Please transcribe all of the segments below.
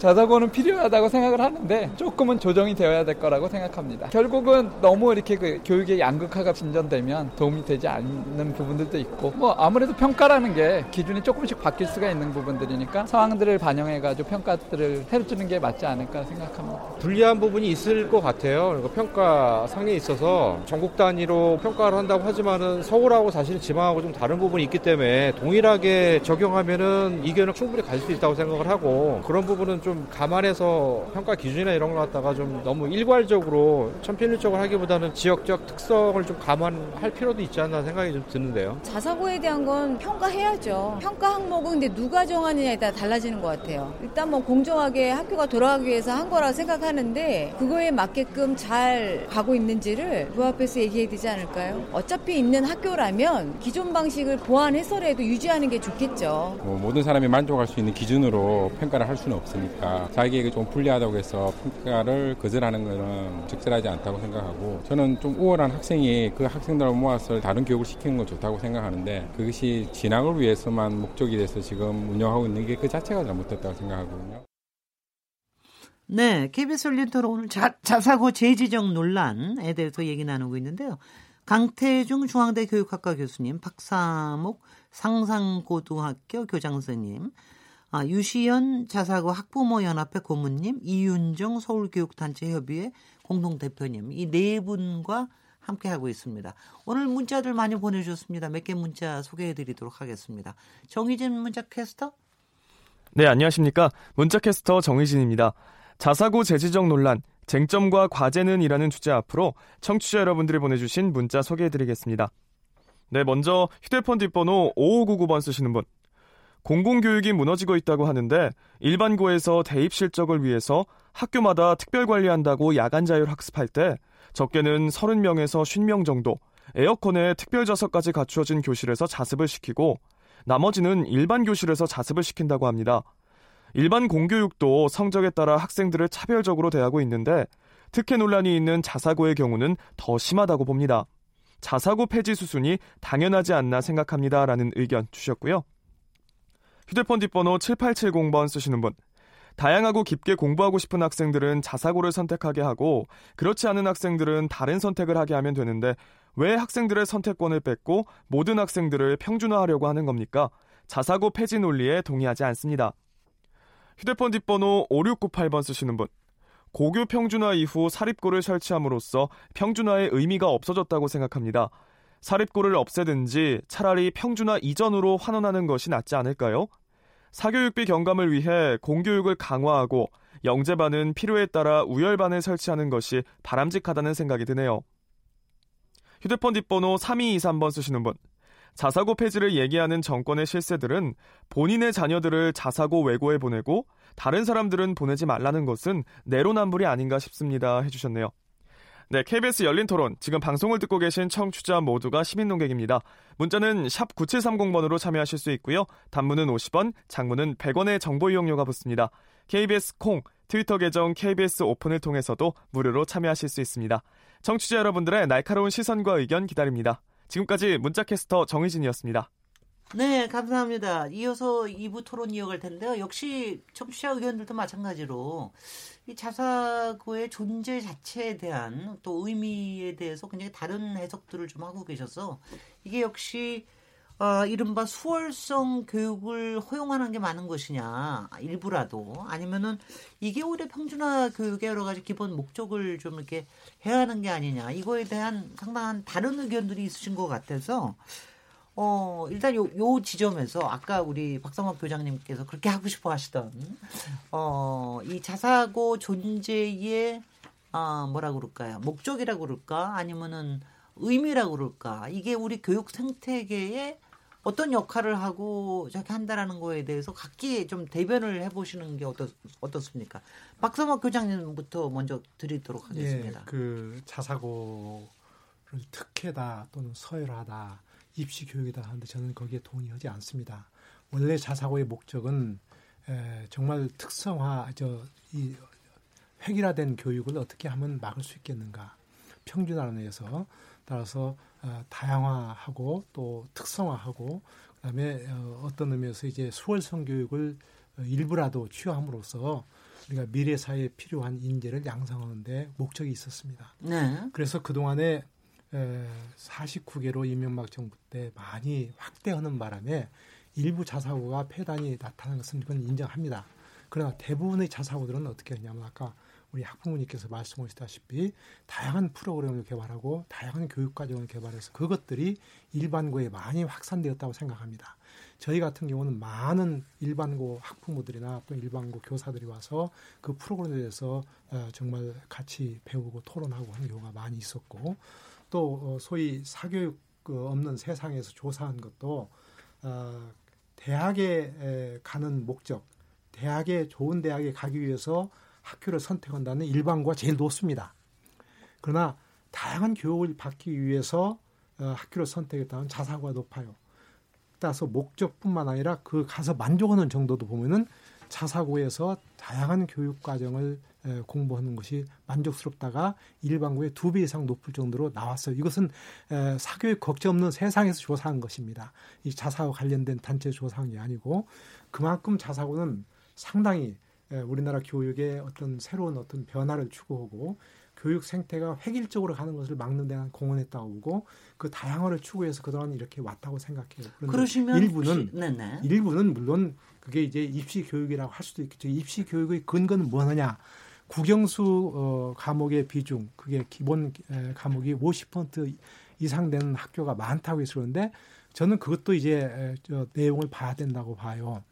자사고는 필요하다고 생각을 하는데 조금은 조정이 되어야 될 거라고 생각합니다. 결국은 너무 이렇게 그 교육의 양극화가 진전되면 도움이 되지 않는 부분들도 있고 뭐 아무래도 평가라는 게 기준이 조금씩 바뀔 수가 있는 부분들이니까 상황들을 반영해가지고 평가들을 해주는 게 맞지 않을까 생각합니다. 불리한 부분이 있을 것 같아요. 그러니까 평가 상에 있어서 전국 단위로 평가를 한다고 하지만은 서울하고 사실 지방하고 좀 다른 부분이 있기 때문에 동일하게 적용하면은 이견은 충분히 가질 수 있다고 생각을 하고 그런 부분은 좀좀 감안해서 평가 기준이나 이런 걸 갖다가 좀 너무 일괄적으로 천편일적으로 하기보다는 지역적 특성을 좀 감안할 필요도 있지 않나 생각이 좀 드는데요. 자사고에 대한 건 평가해야죠. 평가 항목은 근데 누가 정하느냐에 따라 달라지는 것 같아요. 일단 뭐 공정하게 학교가 돌아가기 위해서 한 거라 생각하는데 그거에 맞게끔 잘 가고 있는지를 그 앞에서 얘기해야 되지 않을까요? 어차피 있는 학교라면 기존 방식을 보완해서라도 유지하는 게 좋겠죠. 뭐 모든 사람이 만족할 수 있는 기준으로 평가를 할 수는 없으니까 보니까 자기에게 좀 불리하다고 해서 평가를 거절하는 것은 적절하지 않다고 생각하고 저는 좀 우월한 학생이 그 학생들을 모아서 다른 교육을 시키는 건 좋다고 생각하는데 그것이 진학을 위해서만 목적이 돼서 지금 운영하고 있는 게 그 자체가 잘못됐다고 생각하거든요. 네, KBS 올린토로 오늘 자, 자사고 재지정 논란에 대해서 얘기 나누고 있는데요. 강태중 중앙대 교육학과 교수님, 박사목 상상고등학교 교장 선생님, 아, 유시연 자사고 학부모 연합회 고문님, 이윤정 서울교육단체 협의회 공동대표님 이 네 분과 함께 하고 있습니다. 오늘 문자들 많이 보내주셨습니다. 몇 개 문자 소개해드리도록 하겠습니다. 정희진 문자 캐스터. 네, 안녕하십니까. 문자 캐스터 정희진입니다. 자사고 재지정 논란, 쟁점과 과제는 이라는 주제 앞으로 청취자 여러분들이 보내주신 문자 소개해드리겠습니다. 네, 먼저 휴대폰 뒷번호 5599번 쓰시는 분. 공공교육이 무너지고 있다고 하는데 일반고에서 대입 실적을 위해서 학교마다 특별 관리한다고 야간 자율 학습할 때 적게는 30명에서 50명 정도 에어컨에 특별 좌석까지 갖추어진 교실에서 자습을 시키고 나머지는 일반 교실에서 자습을 시킨다고 합니다. 일반 공교육도 성적에 따라 학생들을 차별적으로 대하고 있는데 특혜 논란이 있는 자사고의 경우는 더 심하다고 봅니다. 자사고 폐지 수순이 당연하지 않나 생각합니다라는 의견 주셨고요. 휴대폰 뒷번호 7870번 쓰시는 분. 다양하고 깊게 공부하고 싶은 학생들은 자사고를 선택하게 하고 그렇지 않은 학생들은 다른 선택을 하게 하면 되는데 왜 학생들의 선택권을 뺏고 모든 학생들을 평준화하려고 하는 겁니까? 자사고 폐지 논리에 동의하지 않습니다. 휴대폰 뒷번호 5698번 쓰시는 분. 고교 평준화 이후 사립고를 설치함으로써 평준화의 의미가 없어졌다고 생각합니다. 사립고를 없애든지 차라리 평준화 이전으로 환원하는 것이 낫지 않을까요? 사교육비 경감을 위해 공교육을 강화하고 영재반은 필요에 따라 우열반을 설치하는 것이 바람직하다는 생각이 드네요. 휴대폰 뒷번호 3223번 쓰시는 분. 자사고 폐지를 얘기하는 정권의 실세들은 본인의 자녀들을 자사고 외고에 보내고 다른 사람들은 보내지 말라는 것은 내로남불이 아닌가 싶습니다. 해주셨네요. 네, KBS 열린 토론. 지금 방송을 듣고 계신 청취자 모두가 시민 농객입니다. 문자는 샵 9730번으로 참여하실 수 있고요. 단문은 50원, 장문은 100원의 정보 이용료가 붙습니다. KBS 콩, 트위터 계정 KBS 오픈을 통해서도 무료로 참여하실 수 있습니다. 청취자 여러분들의 날카로운 시선과 의견 기다립니다. 지금까지 문자캐스터 정희진이었습니다. 네, 감사합니다. 이어서 2부 토론 이어갈 텐데요. 역시 청취자 의견들도 마찬가지로 이 자사고의 존재 자체에 대한 또 의미에 대해서 굉장히 다른 해석들을 좀 하고 계셔서 이게 역시 어, 이른바 수월성 교육을 허용하는 게 많은 것이냐, 일부라도. 아니면은 이게 오히려 평준화 교육의 여러 가지 기본 목적을 좀 이렇게 해야 하는 게 아니냐. 이거에 대한 상당한 다른 의견들이 있으신 것 같아서 어, 일단 요, 요 지점에서 아까 우리 박성학 교장님께서 그렇게 하고 싶어 하시던, 어, 이 자사고 존재의, 아, 뭐라 그럴까요? 목적이라고 그럴까? 아니면은 의미라고 그럴까? 이게 우리 교육 생태계에 어떤 역할을 하고 저렇게 한다라는 거에 대해서 각기 좀 대변을 해보시는 게 어떻, 어떻습니까? 박성학 교장님부터 먼저 드리도록 하겠습니다. 예, 그 자사고를 특혜다 또는 서열하다 입시 교육이다 하는데 저는 거기에 동의하지 않습니다. 원래 자사고의 목적은 에, 정말 특성화 저이 획일화된 교육을 어떻게 하면 막을 수 있겠는가 평준화에서 따라서 어, 다양화하고 또 특성화하고 그다음에 어, 어떤 의미에서 이제 수월성 교육을 어, 일부라도 취하함으로써 우리가 미래 사회에 필요한 인재를 양성하는데 목적이 있었습니다. 네. 그래서 그 동안에 49개로 이명박 정부 때 많이 확대하는 바람에 일부 자사고가 폐단이 나타난 것은 이건 인정합니다. 그러나 대부분의 자사고들은 어떻게 했냐면 아까 우리 학부모님께서 말씀하셨다시피 다양한 프로그램을 개발하고 다양한 교육 과정을 개발해서 그것들이 일반고에 많이 확산되었다고 생각합니다. 저희 같은 경우는 많은 일반고 학부모들이나 또 일반고 교사들이 와서 그 프로그램에 대해서 어, 정말 같이 배우고 토론하고 하는 경우가 많이 있었고 또 어, 소위 사교육 그 없는 세상에서 조사한 것도 어, 대학에 가는 목적, 대학에 좋은 대학에 가기 위해서 학교를 선택한다는 일반고가 제일 높습니다. 그러나 다양한 교육을 받기 위해서 학교를 선택했다는 자사고가 높아요. 따라서 목적뿐만 아니라 그 가서 만족하는 정도도 보면은 자사고에서 다양한 교육 과정을 공부하는 것이 만족스럽다가 일반고의 두 배 이상 높을 정도로 나왔어요. 이것은 사교육 걱정 없는 세상에서 조사한 것입니다. 이 자사고 관련된 단체 조사한 게 아니고 그만큼 자사고는 상당히 우리나라 교육의 어떤 새로운 어떤 변화를 추구하고 교육 생태가 획일적으로 가는 것을 막는 데 공헌했다고 보고 그 다양화를 추구해서 그동안 이렇게 왔다고 생각해요. 그러시면 일부는 혹시. 일부는 물론 그게 이제 입시 교육이라고 할 수도 있겠죠. 입시 교육의 근거는 뭐느냐? 국영수 어, 과목의 비중 그게 기본 에, 과목이 50% 이상 되는 학교가 많다고 해서 그런데 저는 그것도 이제 에, 저 내용을 봐야 된다고 봐요.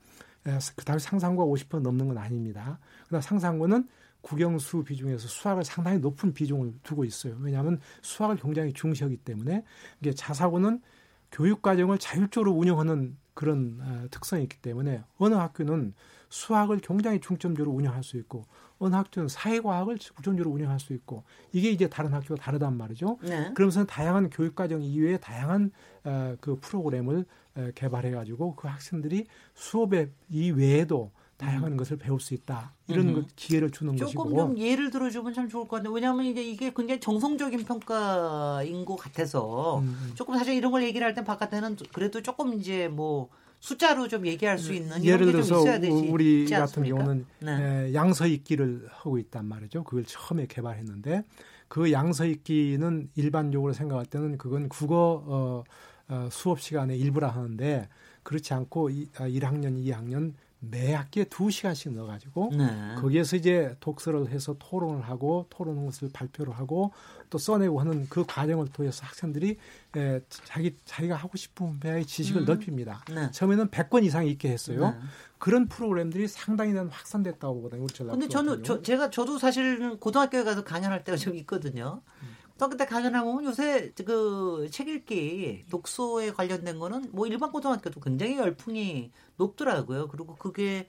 에, 그다음에 상상과 50% 넘는 건 아닙니다. 그러나 상상고는 국영수 비중에서 수학을 상당히 높은 비중을 두고 있어요. 왜냐하면 수학을 굉장히 중시하기 때문에 이게 자사고는 교육 과정을 자율적으로 운영하는 그런 어, 특성이 있기 때문에 어느 학교는 수학을 굉장히 중점적으로 운영할 수 있고 어느 학교는 사회과학을 중점적으로 운영할 수 있고 이게 이제 다른 학교가 다르단 말이죠. 네. 그러면서 다양한 교육 과정 이외에 다양한 어, 그 프로그램을 어, 개발해 가지고 그 학생들이 수업에 이외에도 다양한 음. 것을 배울 수 있다. 이런 음. 기회를 주는 조금 것이고. 조금 좀 예를 들어주면 참 좋을 것 같은데 왜냐하면 이제 이게 굉장히 정성적인 평가인 것 같아서 음. 조금 사실 이런 걸 얘기를 할때 바깥에는 그래도 조금 이제 뭐 숫자로 좀 얘기할 수 있는 예를 들어서 우리 같은 경우는 네. 양서 읽기를 하고 있단 말이죠. 그걸 처음에 개발했는데 그 양서 읽기는 일반적으로 생각할 때는 그건 국어 어, 어, 수업 시간의 일부라 하는데 그렇지 않고 이, 아, 1학년, 2학년 매 학기에 두 시간씩 넣어가지고 네. 거기에서 이제 독서를 해서 토론을 하고 토론 것을 발표를 하고 또 써내고 하는 그 과정을 통해서 학생들이 에, 자기 자기가 하고 싶은 분야의 지식을 음. 넓힙니다. 네. 처음에는 100권 이상 있게 했어요. 네. 그런 프로그램들이 상당히 난 확산됐다고 보거든요. 우리 전라. 근데 저는 저, 제가 저도 사실 고등학교에 가서 강연할 때가 좀 있거든요. 음. 또 그때 강연하면 요새 그 책 읽기 독서에 관련된 거는 뭐 일반 고등학교도 굉장히 열풍이 높더라고요. 그리고 그게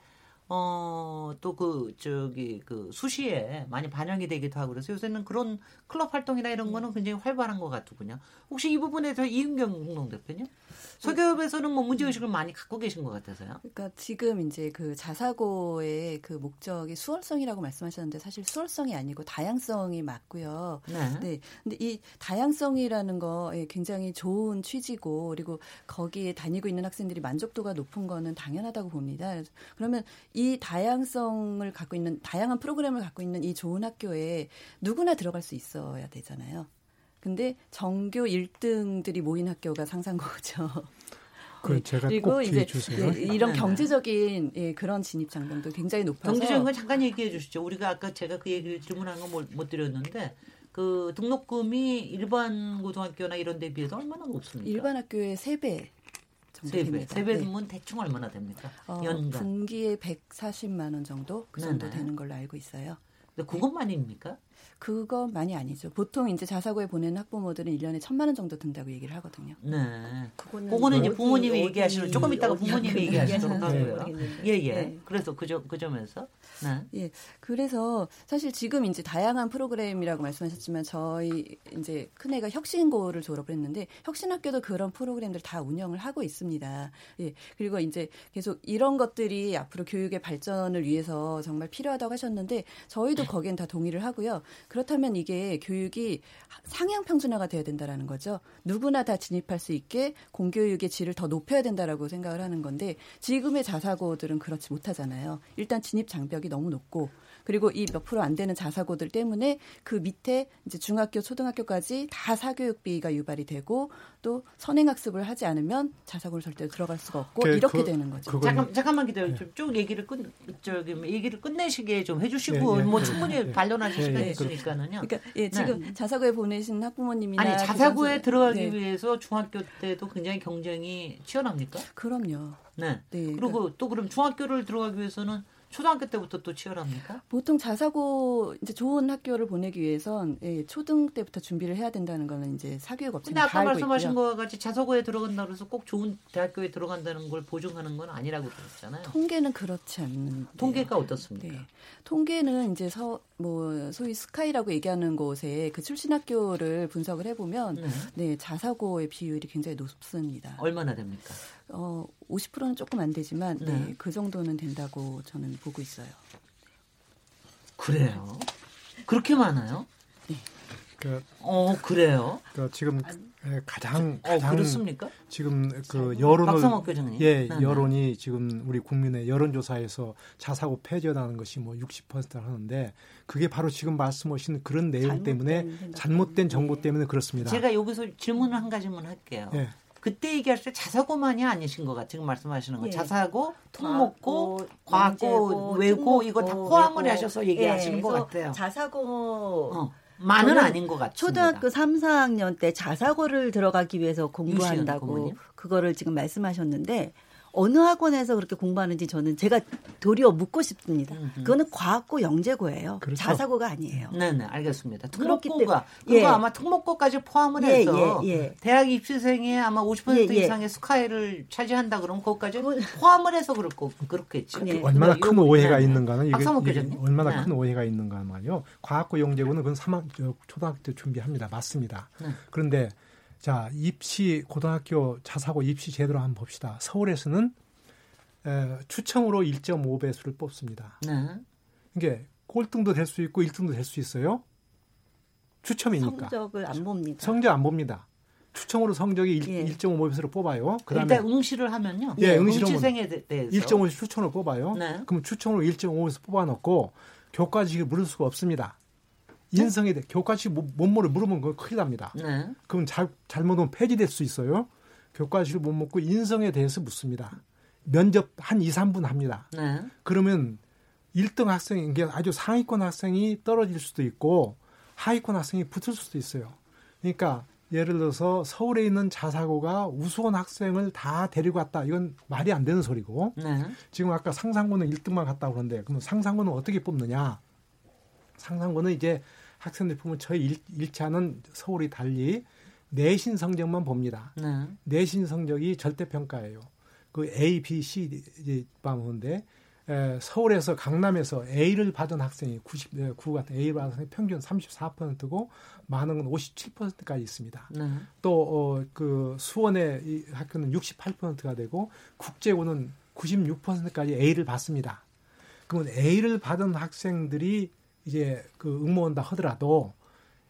어, 또 그, 저기, 그, 수시에 많이 반영이 되기도 하고 그래서 요새는 그런 클럽 활동이나 이런 거는 굉장히 활발한 것 같더군요. 혹시 이 부분에 서 이은경 공동 대표님? 서교협에서는 뭐 문제의식을 많이 갖고 계신 것 같아서요. 그러니까 지금 이제 그 자사고의 그 목적이 수월성이라고 말씀하셨는데 사실 수월성이 아니고 다양성이 맞고요. 네. 네. 근데 이 다양성이라는 거에 굉장히 좋은 취지고 그리고 거기에 다니고 있는 학생들이 만족도가 높은 거는 당연하다고 봅니다. 그러면 이 다양성을 갖고 있는 다양한 프로그램을 갖고 있는 이 좋은 학교에 누구나 들어갈 수 있어야 되잖아요. 근데 전교 1등들이 모인 학교가 상상고죠. 그 네. 제가 그리고 이제 주세요. 예, 이런 경제적인 예, 그런 진입 장벽도 굉장히 높아서 경제적인 건 잠깐 얘기해 주시죠. 우리가 아까 제가 그 얘기를 질문한 건못 드렸는데 그 등록금이 일반 고등학교나 이런 데 비해서 얼마나 높습니까? 일반 학교의 3배 정도 세배, 됩니다. 세배면 네. 대충 얼마나 됩니까? 어, 연간 분기에 140만 원 정도 그 정도 네네. 되는 걸로 알고 있어요. 그것만입니까? 그것만이 아니죠. 보통 이제 자사고에 보내는 학부모들은 1년에 천만 원 정도 든다고 얘기를 하거든요. 네. 그거는, 그거는 이제 부모님이 얘기하시는 조금 이따가 부모님이 얘기하시도록 하고요. 예, 예. 네. 그래서 그, 점, 그 점에서. 네. 예. 그래서 사실 지금 이제 다양한 프로그램이라고 말씀하셨지만 저희 이제 큰애가 혁신고를 졸업을 했는데 혁신학교도 그런 프로그램들 다 운영을 하고 있습니다. 예. 그리고 이제 계속 이런 것들이 앞으로 교육의 발전을 위해서 정말 필요하다고 하셨는데 저희도 거기엔 다 동의를 하고요. 그렇다면 이게 교육이 상향 평준화가 돼야 된다라는 거죠. 누구나 다 진입할 수 있게 공교육의 질을 더 높여야 된다라고 생각을 하는 건데 지금의 자사고들은 그렇지 못하잖아요. 일단 진입 장벽이 너무 높고 그리고 이 몇 프로 안 되는 자사고들 때문에 그 밑에 이제 중학교, 초등학교까지 다 사교육비가 유발이 되고 또 선행학습을 하지 않으면 자사고를 절대로 들어갈 수가 없고 그, 이렇게 그, 되는 거죠. 잠깐 잠깐만 기다려. 네. 쭉 얘기를 끝 저기 얘기를 끝내시게 좀 해주시고 네, 네, 뭐 충분히 네, 반론하실 시간이 네, 있으니까는요. 그러니까 예, 지금 네. 자사고에 보내신 학부모님이나 아니 자사고에 들어가기 위해서 중학교 때도 굉장히 경쟁이 치열합니까? 그럼요. 네. 네. 그리고 그러니까. 또 그럼 중학교를 들어가기 위해서는 초등학교 때부터 또 치열합니까? 보통 자사고 이제 좋은 학교를 보내기 위해선 예, 초등 때부터 준비를 해야 된다는 거는 이제 사교육 업체는 근데 아까 말씀하신 거와 같이 자사고에 들어간다 그래서 꼭 좋은 대학교에 들어간다는 걸 보증하는 건 아니라고 들었잖아요. 통계는 그렇지 않는. 통계가 어떻습니까? 네. 통계는 이제 서, 뭐 소위 스카이라고 얘기하는 곳에 그 출신 학교를 분석을 해보면 네. 네 자사고의 비율이 굉장히 높습니다. 얼마나 됩니까? 어, 50%는 조금 안 되지만 네. 네, 그 정도는 된다고 저는 보고 있어요. 그래요? 그렇게 많아요? 네. 그, 어 그래요? 그 지금 예, 가장 어, 가장 그렇습니까? 지금 그 여론을 예 네, 네. 여론이 지금 우리 국민의 여론조사에서 자사고 폐지라는 것이 뭐 60%를 하는데 그게 바로 지금 말씀하신 그런 내용 때문에 잘못된 정보 때문에 그렇습니다. 제가 여기서 질문을 한 가지만 할게요. 예. 그때 얘기할 때 자사고만이 아니신 것 같아요. 지금 말씀하시는 거. 예. 자사고, 통목고, 과고, 외고 이거 다 포함을 외고. 하셔서 얘기하시는 예. 것 같아요. 자사고 어. 많은 아닌 것 같습니다. 초등학교 3, 4학년 때 자사고를 들어가기 위해서 공부한다고 그거를 지금 말씀하셨는데 어느 학원에서 그렇게 공부하는지 저는 제가 도리어 묻고 싶습니다. 음흠. 그거는 과학고 영재고예요. 그렇죠. 자사고가 아니에요. 네 네 알겠습니다. 특목고가 그거 예. 아마 특목고까지 포함을 예, 해서 예, 예. 대학 입시생의 아마 50% 예, 예. 이상의 스카이를 차지한다 그러면 그것까지 포함을 해서 거 그렇겠죠. 그 얼마나 큰 오해가 네. 있는가는 이게, 이게 얼마나 네. 큰 오해가 있는가 말이요. 과학고 영재고는 그건 3학 초등학교 때 준비합니다. 맞습니다. 네. 그런데 자, 입시 고등학교 자사고 입시 제도로 한번 봅시다. 서울에서는 에, 추첨으로 1.5배수를 뽑습니다. 네. 이게 꼴등도 될 수 있고 1등도 될 수 있어요. 추첨이니까. 성적을 안 봅니다. 성적 안 봅니다. 추첨으로 성적이 예. 1.5배수로 뽑아요. 그다음에 일단 응시를 하면요. 예, 응시생에 대해서 1.5배수 추첨으로 뽑아요. 네. 그럼 추첨으로 1.5배수 뽑아 놓고 교과직을 물을 수가 없습니다. 인성에 대해 교과식 못모를 물으면 그거 큰일 납니다. 네. 그럼 잘, 잘못하면 폐지될 수 있어요. 교과식을 못 먹고 인성에 대해서 묻습니다. 면접 한 2, 3분 합니다. 네. 그러면 1등 학생이 게 아주 상위권 학생이 떨어질 수도 있고 하위권 학생이 붙을 수도 있어요. 그러니까 예를 들어서 서울에 있는 자사고가 우수한 학생을 다 데리고 왔다. 이건 말이 안 되는 소리고. 네. 지금 아까 상상고는 1등만 갔다 그러는데 그럼 상상고는 어떻게 뽑느냐? 상상고는 이제 학생들 보면 저희 1, 차는 서울이 달리 내신 성적만 봅니다. 네. 내신 성적이 절대 평가예요. 그 A, B, C 방문인데 서울에서 강남에서 A를 받은 학생이 99 같은 A를 받은 학생이 평균 34%고 많은 건 57%까지 있습니다. 네. 또그 어, 수원의 이 학교는 68%가 되고 국제고는 96%까지 A를 받습니다. 그러면 A를 받은 학생들이 이제 그 응모한다 하더라도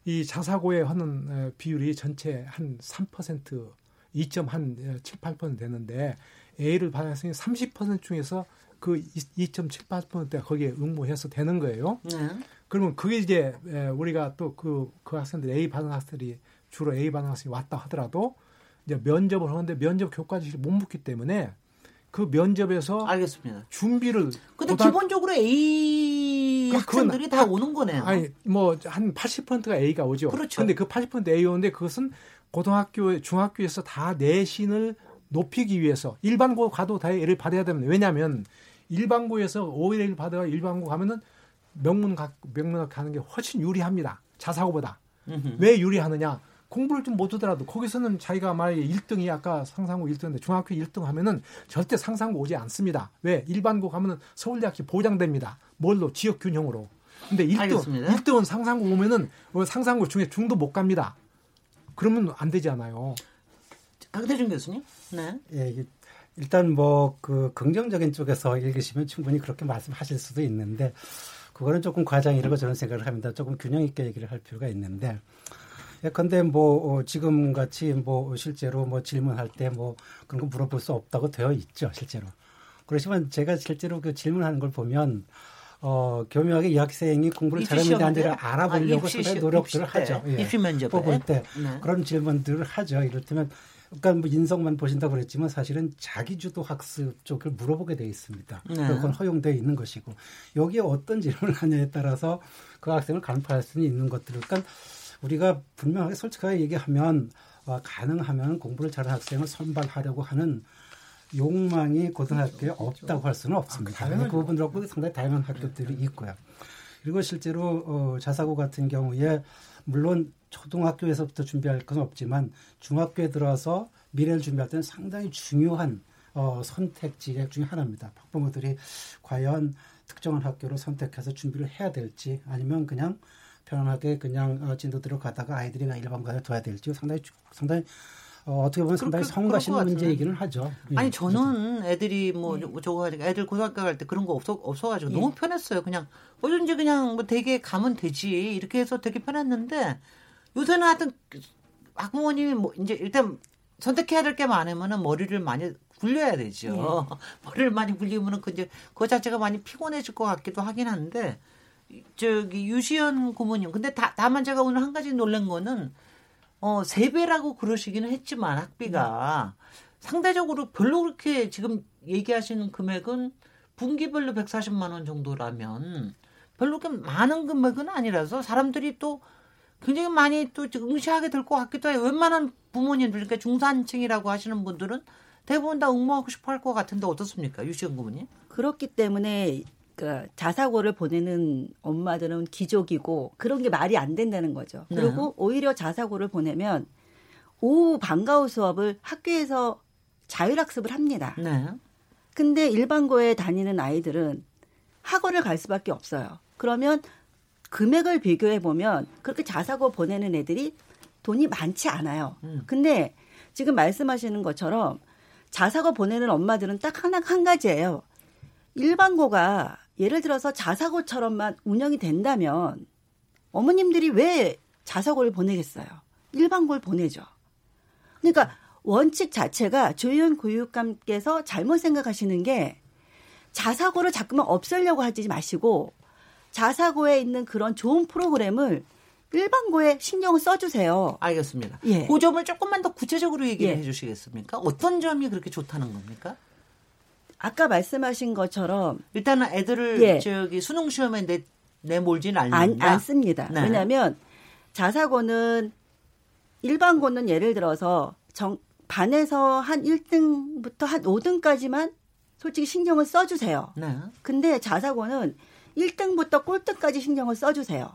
이 자사고에 하는 비율이 전체 한 3% 2.한 7, 8% 되는데 A를 학생이 30% 중에서 그 2.78%가 거기에 응모해서 되는 거예요. 네. 그러면 그게 이제 우리가 또그그 학생들 A 받은 학생들이 주로 A 받은 학생이 왔다 하더라도 이제 면접을 하는데 면접 교과지를 못 묻기 때문에 그 면접에서 알겠습니다. 준비를 근데 고등... 기본적으로 A 학생들이 다 오는 거네요. 아니 뭐 한 80%가 A가 오죠. 그렇죠. 근데 그 80% A 오는데 그것은 고등학교 중학교에서 다 내신을 높이기 위해서 일반고 가도 다 L을 받아야 됩니다. 왜냐하면 일반고에서 5일 받아야 일반고 가면은 명문학 명문학 가는 게 훨씬 유리합니다. 자사고보다. 왜 유리하느냐? 공부를 좀 못하더라도 거기서는 자기가 만약에 1등이 아까 상상고 1등인데 중학교 1등 하면은 절대 상상고 오지 않습니다. 왜? 일반고 가면은 서울대학교 보장됩니다. 뭘로? 지역 균형으로. 근데 1등, 알겠습니다. 1등은 상상고 오면은 뭐 상상고 중에 중도 못 갑니다. 그러면 안 되잖아요. 강대중 교수님? 네. 예, 일단 뭐 그 긍정적인 쪽에서 읽으시면 충분히 그렇게 말씀하실 수도 있는데 그거는 조금 과장이라고 저는 생각을 합니다. 조금 균형 있게 얘기를 할 필요가 있는데 예컨대 뭐 어, 지금 같이 뭐 실제로 뭐 질문할 때 뭐 그런 거 물어볼 수 없다고 되어 있죠 실제로. 그렇지만 제가 실제로 그 질문하는 걸 보면 어, 교묘하게 이 학생이 공부를 잘하는지 아니라 알아보려고 아, 상당히 노력들을 하죠. 예. 입시 면접에. 뽑을 때 네. 그런 질문들을 하죠. 이를테면 그러니까 뭐 인성만 보신다고 그랬지만 사실은 자기주도 학습 쪽을 물어보게 돼 있습니다. 네. 그건 허용되어 있는 것이고 여기에 어떤 질문을 하냐에 따라서 그 학생을 간파할 수는 있는 것들을 그러니까 우리가 분명하게 솔직하게 얘기하면 어, 가능하면 공부를 잘하는 학생을 선발하려고 하는 욕망이 고등학교에 그렇죠. 없다고 할 수는 없습니다. 아, 그 부분들하고 상당히 다양한 학교들이 있고요. 그리고 실제로 어, 자사고 같은 경우에 물론 초등학교에서부터 준비할 건 없지만 중학교에 들어서 미래를 준비할 때는 상당히 중요한 어, 선택지 중에 하나입니다. 학부모들이 과연 특정한 학교를 선택해서 준비를 해야 될지 아니면 그냥 편안하게 그냥 어, 진도대로 가다가 아이들이 그냥 일반관에 둬야 될지 상당히 상당히 어, 어떻게 보면 상당히 성가시는 문제이기는 하죠. 예, 아니 저는 애들이 뭐 네. 저거 애들 고등학교 갈 때 그런 거 없어 없어가지고 예. 너무 편했어요. 그냥 어쩐지 그냥 뭐 되게 가면 되지 이렇게 해서 되게 편했는데 요새는 하여튼 학부모님이 뭐 이제 일단 선택해야 될 게 많으면은 머리를 많이 굴려야 되죠. 네. 머리를 많이 굴리면은 그 이제 그 자체가 많이 피곤해질 것 같기도 하긴 한데 저기 유시연 고모님 근데 다, 다만 제가 오늘 한 가지 놀란 거는 어, 세 배라고 그러시기는 했지만 학비가 네. 상대적으로 별로 그렇게 지금 얘기하시는 금액은 분기별로 140만 원 정도라면 별로 그렇게 많은 금액은 아니라서 사람들이 또 굉장히 많이 또 응시하게 될 것 같기도 해요. 웬만한 부모님들, 그러니까 중산층이라고 하시는 분들은 대부분 다 응모하고 싶어 할 것 같은데 어떻습니까? 유시연 부모님? 그렇기 때문에 그 자사고를 보내는 엄마들은 기족이고 그런 게 말이 안 된다는 거죠. 네. 그리고 오히려 자사고를 보내면 오후 방과후 수업을 학교에서 자율학습을 합니다. 네. 근데 일반고에 다니는 아이들은 학원을 갈 수밖에 없어요. 그러면 금액을 비교해 보면 그렇게 자사고 보내는 애들이 돈이 많지 않아요. 음. 근데 지금 말씀하시는 것처럼 자사고 보내는 엄마들은 딱 하나 한 가지예요. 일반고가 예를 들어서 자사고처럼만 운영이 된다면 어머님들이 왜 자사고를 보내겠어요? 일반고를 보내죠. 그러니까 원칙 자체가 조현 교육감께서 잘못 생각하시는 게 자사고를 자꾸만 없애려고 하지 마시고 자사고에 있는 그런 좋은 프로그램을 일반고에 신경을 써주세요. 알겠습니다. 예. 그 점을 조금만 더 구체적으로 얘기를 예. 해주시겠습니까? 어떤 점이 그렇게 좋다는 겁니까? 아까 말씀하신 것처럼 일단은 애들을 예. 저기 수능 시험에 내 내몰지는 않는다. 안, 않습니다. 네. 왜냐하면 자사고는 일반고는 예를 들어서 정, 반에서 한 1등부터 한 5등까지만 솔직히 신경을 써주세요. 네. 근데 자사고는 1등부터 꼴등까지 신경을 써주세요.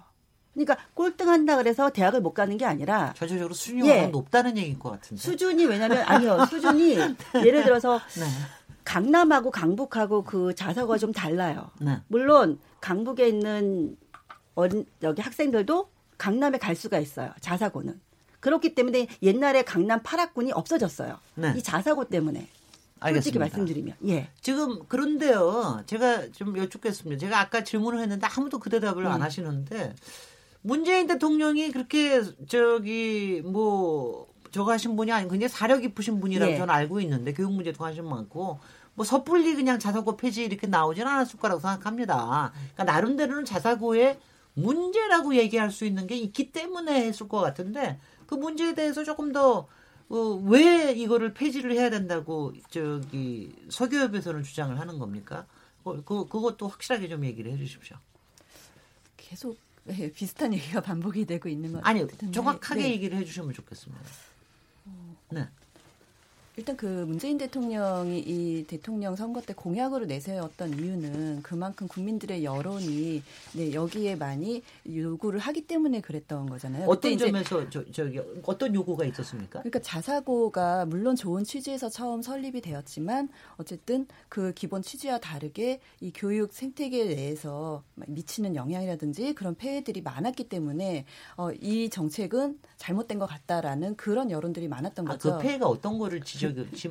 그러니까 꼴등한다 그래서 대학을 못 가는 게 아니라 전체적으로 수준이 예. 높다는 얘기인 것 같은데 수준이 왜냐면 아니요 수준이 네. 예를 들어서 네. 강남하고 강북하고 그 자사고가 좀 달라요. 네. 물론 강북에 있는 어린 여기 학생들도 강남에 갈 수가 있어요. 자사고는 그렇기 때문에 옛날에 강남 8학군이 없어졌어요. 네. 이 자사고 때문에. 알겠습니다. 솔직히 말씀드리면. 예. 지금 그런데요. 제가 좀 여쭙겠습니다. 제가 아까 질문을 했는데 아무도 그 대답을 음. 안 하시는데 문재인 대통령이 그렇게 저기 뭐 저거 하신 분이 아니고 굉장히 사려 깊으신 분이라고 예. 저는 알고 있는데 교육 문제도 관심 많고 뭐 섣불리 그냥 자사고 폐지 이렇게 나오지는 않았을 거라고 생각합니다. 그러니까 나름대로는 자사고의 문제라고 얘기할 수 있는 게 있기 때문에 했을 것 같은데 그 문제에 대해서 조금 더 어, 왜 이거를 폐지를 해야 된다고 저기 서교협에서는 주장을 하는 겁니까? 그, 그 그것도 확실하게 좀 얘기를 해주십시오. 계속 네, 비슷한 얘기가 반복이 되고 있는 것 아니 같은데. 정확하게 네. 얘기를 해주시면 좋겠습니다. 어. 네. 일단 그 문재인 대통령이 이 대통령 선거 때 공약으로 내세웠던 이유는 그만큼 국민들의 여론이 네, 여기에 많이 요구를 하기 때문에 그랬던 거잖아요. 어떤 점에서 저, 저기 어떤 요구가 있었습니까? 그러니까 자사고가 물론 좋은 취지에서 처음 설립이 되었지만 어쨌든 그 기본 취지와 다르게 이 교육 생태계 내에서 미치는 영향이라든지 그런 폐해들이 많았기 때문에 어, 이 정책은 잘못된 것 같다라는 그런 여론들이 많았던 아, 거죠. 그 폐해가 어떤 거를 지적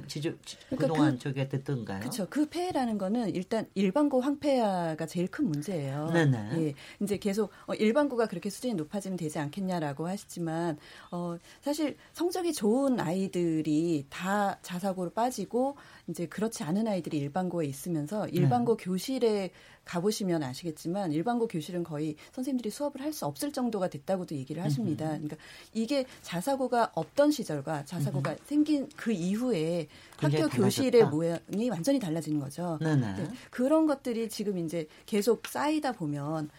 지적 그러니까 그동안 그, 저기 됐던가요? 그렇죠. 그 폐해라는 거는 일단 일반고 황폐화가 제일 큰 문제예요. 네네. 예, 이제 계속 어, 일반고가 그렇게 수준이 높아지면 되지 않겠냐라고 하시지만 어, 사실 성적이 좋은 아이들이 다 자사고로 빠지고 이제 그렇지 않은 아이들이 일반고에 있으면서 일반고 네. 교실에 가보시면 아시겠지만 일반고 교실은 거의 선생님들이 수업을 할 수 없을 정도가 됐다고도 얘기를 하십니다. 그러니까 이게 자사고가 없던 시절과 자사고가 음흠. 생긴 그 이후에 학교 교실의 모양이 완전히 달라지는 거죠. 네, 그런 것들이 지금 이제 계속 쌓이다 보면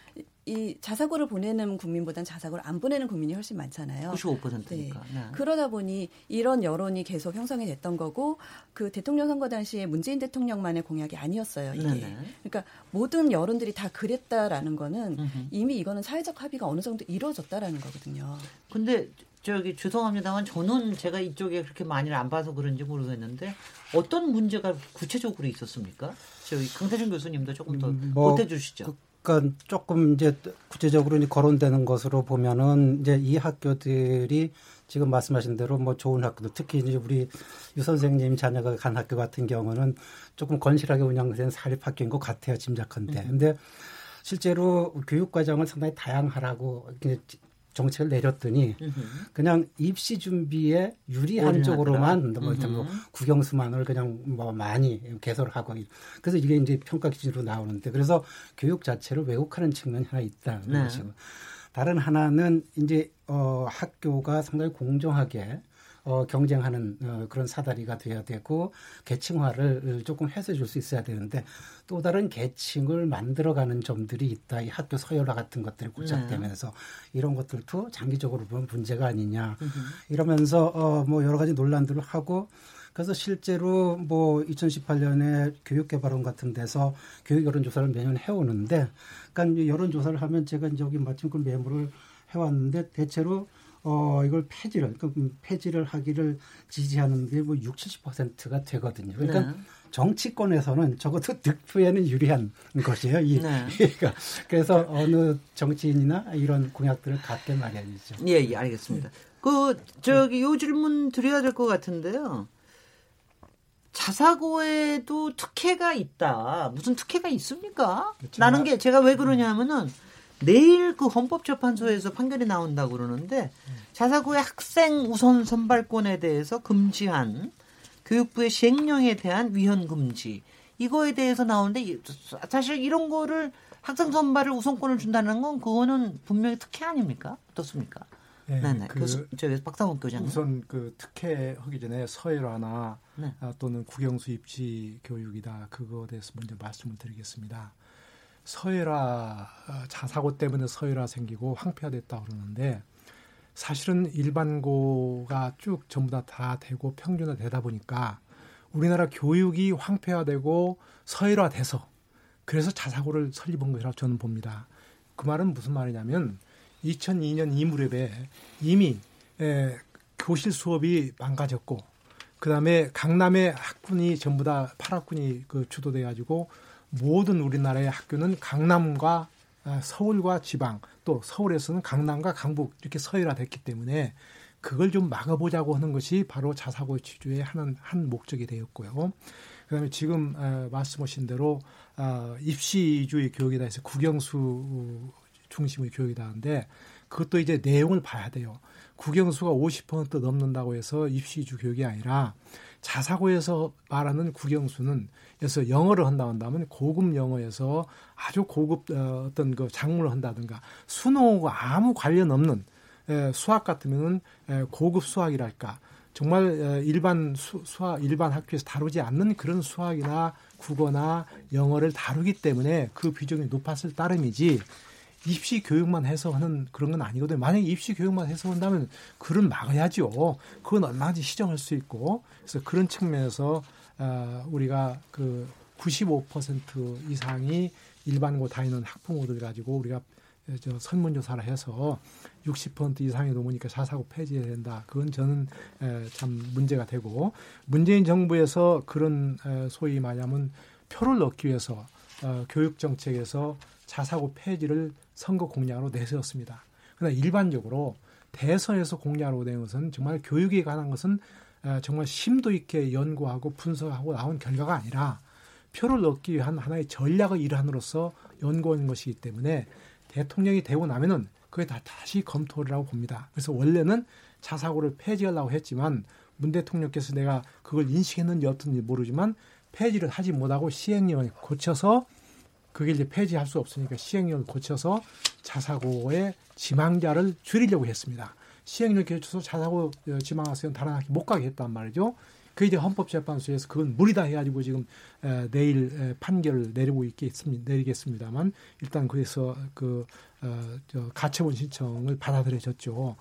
이 자사고를 보내는 국민보다는 자사고를 안 보내는 국민이 훨씬 많잖아요. 95%니까. 네. 네. 그러다 보니 이런 여론이 계속 형성이 됐던 거고 그 대통령 선거 당시에 문재인 대통령만의 공약이 아니었어요. 이게. 네네. 그러니까 모든 여론들이 다 그랬다라는 거는 음흠. 이미 이거는 사회적 합의가 어느 정도 이루어졌다라는 거거든요. 근데 저기 죄송합니다만 저는 제가 이쪽에 그렇게 많이 안 봐서 그런지 모르겠는데 어떤 문제가 구체적으로 있었습니까? 저희 강태준 교수님도 조금 더 음, 뭐, 보태 주시죠. 그, 그러니까 조금 이제 구체적으로 이제 거론되는 것으로 보면은 이제 이 학교들이 지금 말씀하신 대로 뭐 좋은 학교들 특히 이제 우리 유 선생님 자녀가 간 학교 같은 경우는 조금 건실하게 운영된 사립 학교인 것 같아요 짐작컨대. 음. 근데 실제로 교육 과정을 상당히 다양하라고 정책을 내렸더니 그냥 입시 준비에 유리한 쪽으로만 뭐, 뭐 국영수만을 그냥 뭐 많이 개설하고 그래서 이게 이제 평가 기준으로 나오는데 그래서 교육 자체를 왜곡하는 측면이 하나 있다는 네. 것이고 다른 하나는 이제 어 학교가 상당히 공정하게 어, 경쟁하는 어, 그런 사다리가 돼야 되고 계층화를 조금 해소해 줄 수 있어야 되는데 또 다른 계층을 만들어가는 점들이 있다. 이 학교 서열화 같은 것들이 고착되면서 네. 이런 것들도 장기적으로 보면 문제가 아니냐. 이러면서 어, 뭐 여러 가지 논란들을 하고 그래서 실제로 뭐 2018년에 교육개발원 같은 데서 교육 여론조사를 매년 해오는데, 그러니까 여론조사를 하면 제가 이제 여기 마침 그 메모를 해왔는데 대체로 어, 이걸 폐지를, 그러니까 폐지를 하기를 지지하는 게 뭐 60, 70%가 되거든요. 그러니까 네. 정치권에서는 적어도 득표에는 유리한 것이에요. 이, 네. 그러니까 그래서 어느 정치인이나 이런 공약들을 갖게 마련이죠. 예, 예, 알겠습니다. 그, 저기, 요 질문 드려야 될 것 같은데요. 자사고에도 특혜가 있다. 무슨 특혜가 있습니까? 그렇죠. 라는 게 제가 왜 그러냐면은 내일 그 헌법재판소에서 판결이 나온다고 그러는데 자사고의 학생 우선 선발권에 대해서 금지한 교육부의 시행령에 대한 위헌 금지 이거에 대해서 나오는데 사실 이런 거를 학생 선발을 우선권을 준다는 건 그거는 분명히 특혜 아닙니까? 어떻습니까? 네, 네. 그, 교수, 저 박상욱 교장님. 우선 그 특혜 하기 전에 서열화나 네. 아, 또는 국영수 입시 교육이다 그거에 대해서 먼저 말씀을 드리겠습니다. 서열화 어, 자사고 때문에 서열화 생기고 황폐화됐다 그러는데 사실은 일반고가 쭉 전부 다 다 되고 평준화 되다 보니까 우리나라 교육이 황폐화되고 서열화돼서 그래서 자사고를 설립한 것이라고 저는 봅니다. 그 말은 무슨 말이냐면 2002년 이 무렵에 이미 에, 교실 수업이 망가졌고 그 다음에 강남의 학군이 전부 다 8학군이 그 주도돼 가지고 모든 우리나라의 학교는 강남과 아, 서울과 지방 또 서울에서는 강남과 강북 이렇게 서열화됐기 때문에 그걸 좀 막아보자고 하는 것이 바로 자사고 취주의 하는 한 목적이 되었고요. 그다음에 지금 어, 말씀하신 대로 어, 입시주의 교육이다 해서 국영수 중심의 교육이다 하는데 그것도 이제 내용을 봐야 돼요. 국영수가 50% 넘는다고 해서 입시주 교육이 아니라 자사고에서 말하는 국영수는 그래서 영어를 한다 한다면 고급 영어에서 아주 고급 어, 어떤 그 작물을 한다든가 수능과 아무 관련 없는 에, 수학 같으면은 에, 고급 수학이랄까. 정말 에, 일반 수, 수학 일반 학교에서 다루지 않는 그런 수학이나 국어나 영어를 다루기 때문에 그 비중이 높았을 따름이지 입시 교육만 해서 하는 그런 건 아니거든요. 만약에 입시 교육만 해서 한다면 그런 막아야죠. 그건 얼마든지 시정할 수 있고 그래서 그런 측면에서 어, 우리가 그 95% 이상이 일반고 다니는 학부모들 가지고 우리가 저 설문조사를 해서 60% 이상이 넘으니까 자사고 폐지해야 된다. 그건 저는 에, 참 문제가 되고 문재인 정부에서 그런 에, 소위 말하면 표를 얻기 위해서 어, 교육 정책에서 자사고 폐지를 선거 공약으로 내세웠습니다. 그러나 일반적으로 대선에서 공약으로 된 것은 정말 교육에 관한 것은 에, 정말 심도 있게 연구하고 분석하고 나온 결과가 아니라 표를 얻기 위한 하나의 전략의 일환으로서 연구한 것이기 때문에 대통령이 되고 나면은 그게 다 다시 검토를 하고 봅니다. 그래서 원래는 자사고를 폐지하려고 했지만 문 대통령께서 내가 그걸 인식했는지 어떤지 모르지만 폐지를 하지 못하고 시행령을 고쳐서 그게 이제 폐지할 수 없으니까 시행령을 고쳐서 자사고의 지망자를 줄이려고 했습니다. 시행령 고쳐서 자사고 지망 학생은 다른 학교 못 가게 했단 말이죠. 그 이제 헌법재판소에서 그건 무리다 해가지고 지금 에, 내일 에, 판결을 내리고 있겠습니다. 내리겠습니다만 일단 그래서 그 어, 저 가처분 신청을 받아들여졌죠.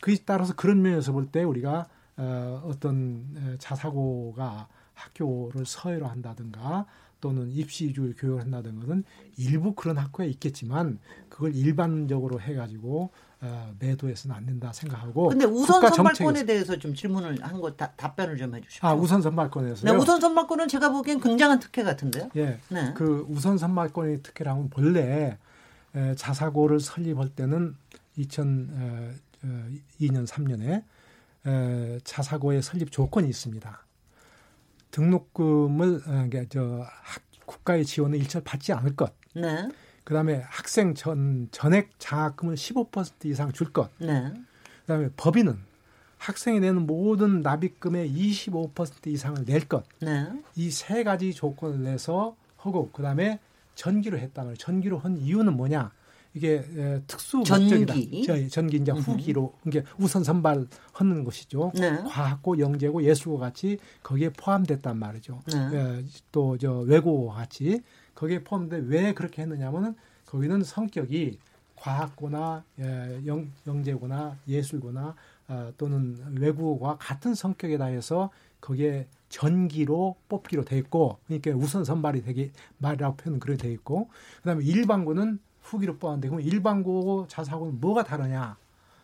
그에 따라서 그런 면에서 볼 때 우리가 어, 어떤 자사고가 학교를 서해로 한다든가 또는 입시주의 교육을 한다든가 는 일부 그런 학교에 있겠지만 그걸 일반적으로 해가지고 어, 매도해서는 안 된다 생각하고. 근데 우선 선발권에 대해서 좀 질문을 한거 답변을 좀 해주시죠. 아 우선 선발권에서. 네, 우선 선발권은 제가 보기엔 굉장한 특혜 같은데요. 예. 네. 그 우선 선발권의 특혜라면 본래 에, 자사고를 설립할 때는 2002년 3년에 에, 자사고의 설립 조건이 있습니다. 등록금을 어, 저 국가의 지원을 일절 받지 않을 것. 네. 그다음에 학생 전 전액 장학금을 15% 이상 줄 것. 네. 그다음에 법인은 학생이 내는 모든 납입금의 25% 이상을 낼 것. 네. 이세 가지 조건을 내서 하고 그다음에 전기로 했다는 전기로 한 이유는 뭐냐? 이게 에, 특수 전기. 목적이다. 전기 이제 후기로 이게 우선 선발하는 것이죠. 네. 과학고, 영재고, 예술고 같이 거기에 포함됐단 말이죠. 네. 또저 외고와 같이 거기에 포함돼 왜 그렇게 했느냐면은 거기는 성격이 과학고나 예, 영, 영재고나 예술고나 어, 또는 외국어와 같은 성격에다 해서 거기에 전기로 뽑기로 돼 있고 그러니까 우선 선발이 되게 말이라고 표현은 그렇게 돼 있고 그다음에 일반고는 후기로 뽑았는데 그럼 일반고 자사고는 뭐가 다르냐?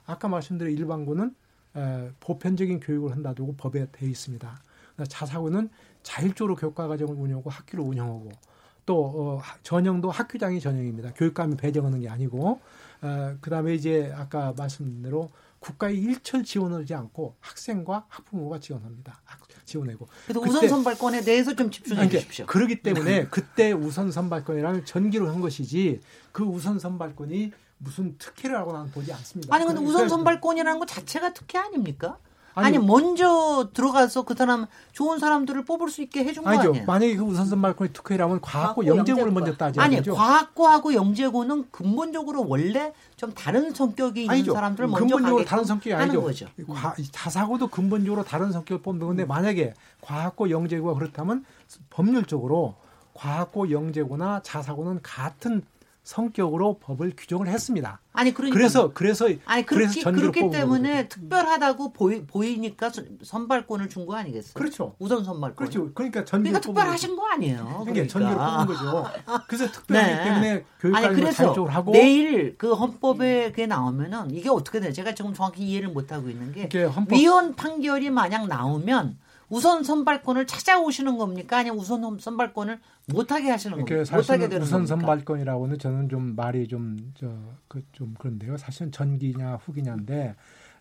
아까 말씀드린 일반고는 에, 보편적인 교육을 한다고 법에 돼 있습니다. 자사고는 자율적으로 교과 과정을 운영하고 학교를 운영하고 또 어, 전형도 학교장이 전형입니다. 교육감이 배정하는 게 아니고 어, 그다음에 이제 아까 말씀드린 대로 국가의 일철 지원을 하지 않고 학생과 학부모가 지원합니다. 지원하고. 그래도 우선 선발권에 대해서 좀 집중해 주십시오. 그러기 때문에 그때 우선 선발권이라는 전기로 한 것이지 그 우선 선발권이 무슨 특혜라고 나는 보지 않습니다. 아니 근데 우선 선발권이라는 것 자체가 특혜 아닙니까? 아니, 아니, 먼저 들어가서 그 사람 좋은 사람들을 뽑을 수 있게 해준 아니죠. 거 아니에요? 만약에 그 우선선 발권이 특혜라면 과학고, 과학고 영재고를 먼저 따져야 아니. 과학고하고 영재고는 근본적으로 원래 좀 다른 성격이 있는 아니죠. 사람들을 먼저 근본적으로 다른 성격이 아니죠. 거죠. 과, 자사고도 근본적으로 다른 성격을 뽑는 건데 음. 만약에 과학고, 영재고가 그렇다면 법률적으로 과학고, 영재고나 자사고는 같은 성격으로 법을 규정을 했습니다. 아니 그러니까 그래서 그래서 아니 그렇기, 그래서 그렇기 때문에 특별하다고 보이, 보이니까 선발권을 준 거 아니겠어요? 그렇죠. 우선 선발권. 그렇죠. 그러니까 전기로 그러니까 특별하신 거 아니에요. 그러니까 전기로 뽑은 거죠. 그래서 특별하기 네. 때문에 교육관을 자율적으로 하고 내일 그 헌법에 그게 나오면은 이게 어떻게 돼요? 제가 지금 정확히 이해를 못 하고 있는 게 헌법... 위헌 판결이 만약 나오면 우선 선발권을 찾아오시는 겁니까? 아니면 우선 선발권을 못하게 하시는 겁니까? 못하게 되는 우선 선발권이라고는 저는 좀 말이 좀 저좀 그 그런데요. 사실은 전기냐 후기냐인데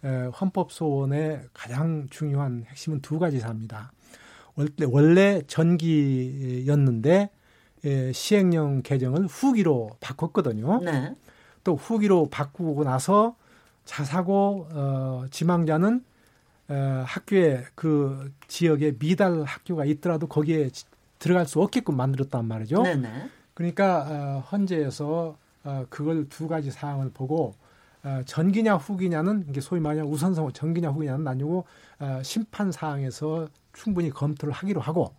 에, 헌법 소원의 가장 중요한 핵심은 두 가지 사입니다. 원래, 원래 전기였는데 에, 시행령 개정을 후기로 바꿨거든요. 네. 또 후기로 바꾸고 나서 자사고 어, 지망자는 어, 학교에 그 지역에 미달 학교가 있더라도 거기에 들어갈 수 없게끔 만들었단 말이죠. 네네. 그러니까 어, 헌재에서 어, 그걸 두 가지 사항을 보고 어, 전기냐 후기냐는 이게 소위 말하면 우선성 전기냐 후기냐는 아니고 어, 심판 사항에서 충분히 검토를 하기로 하고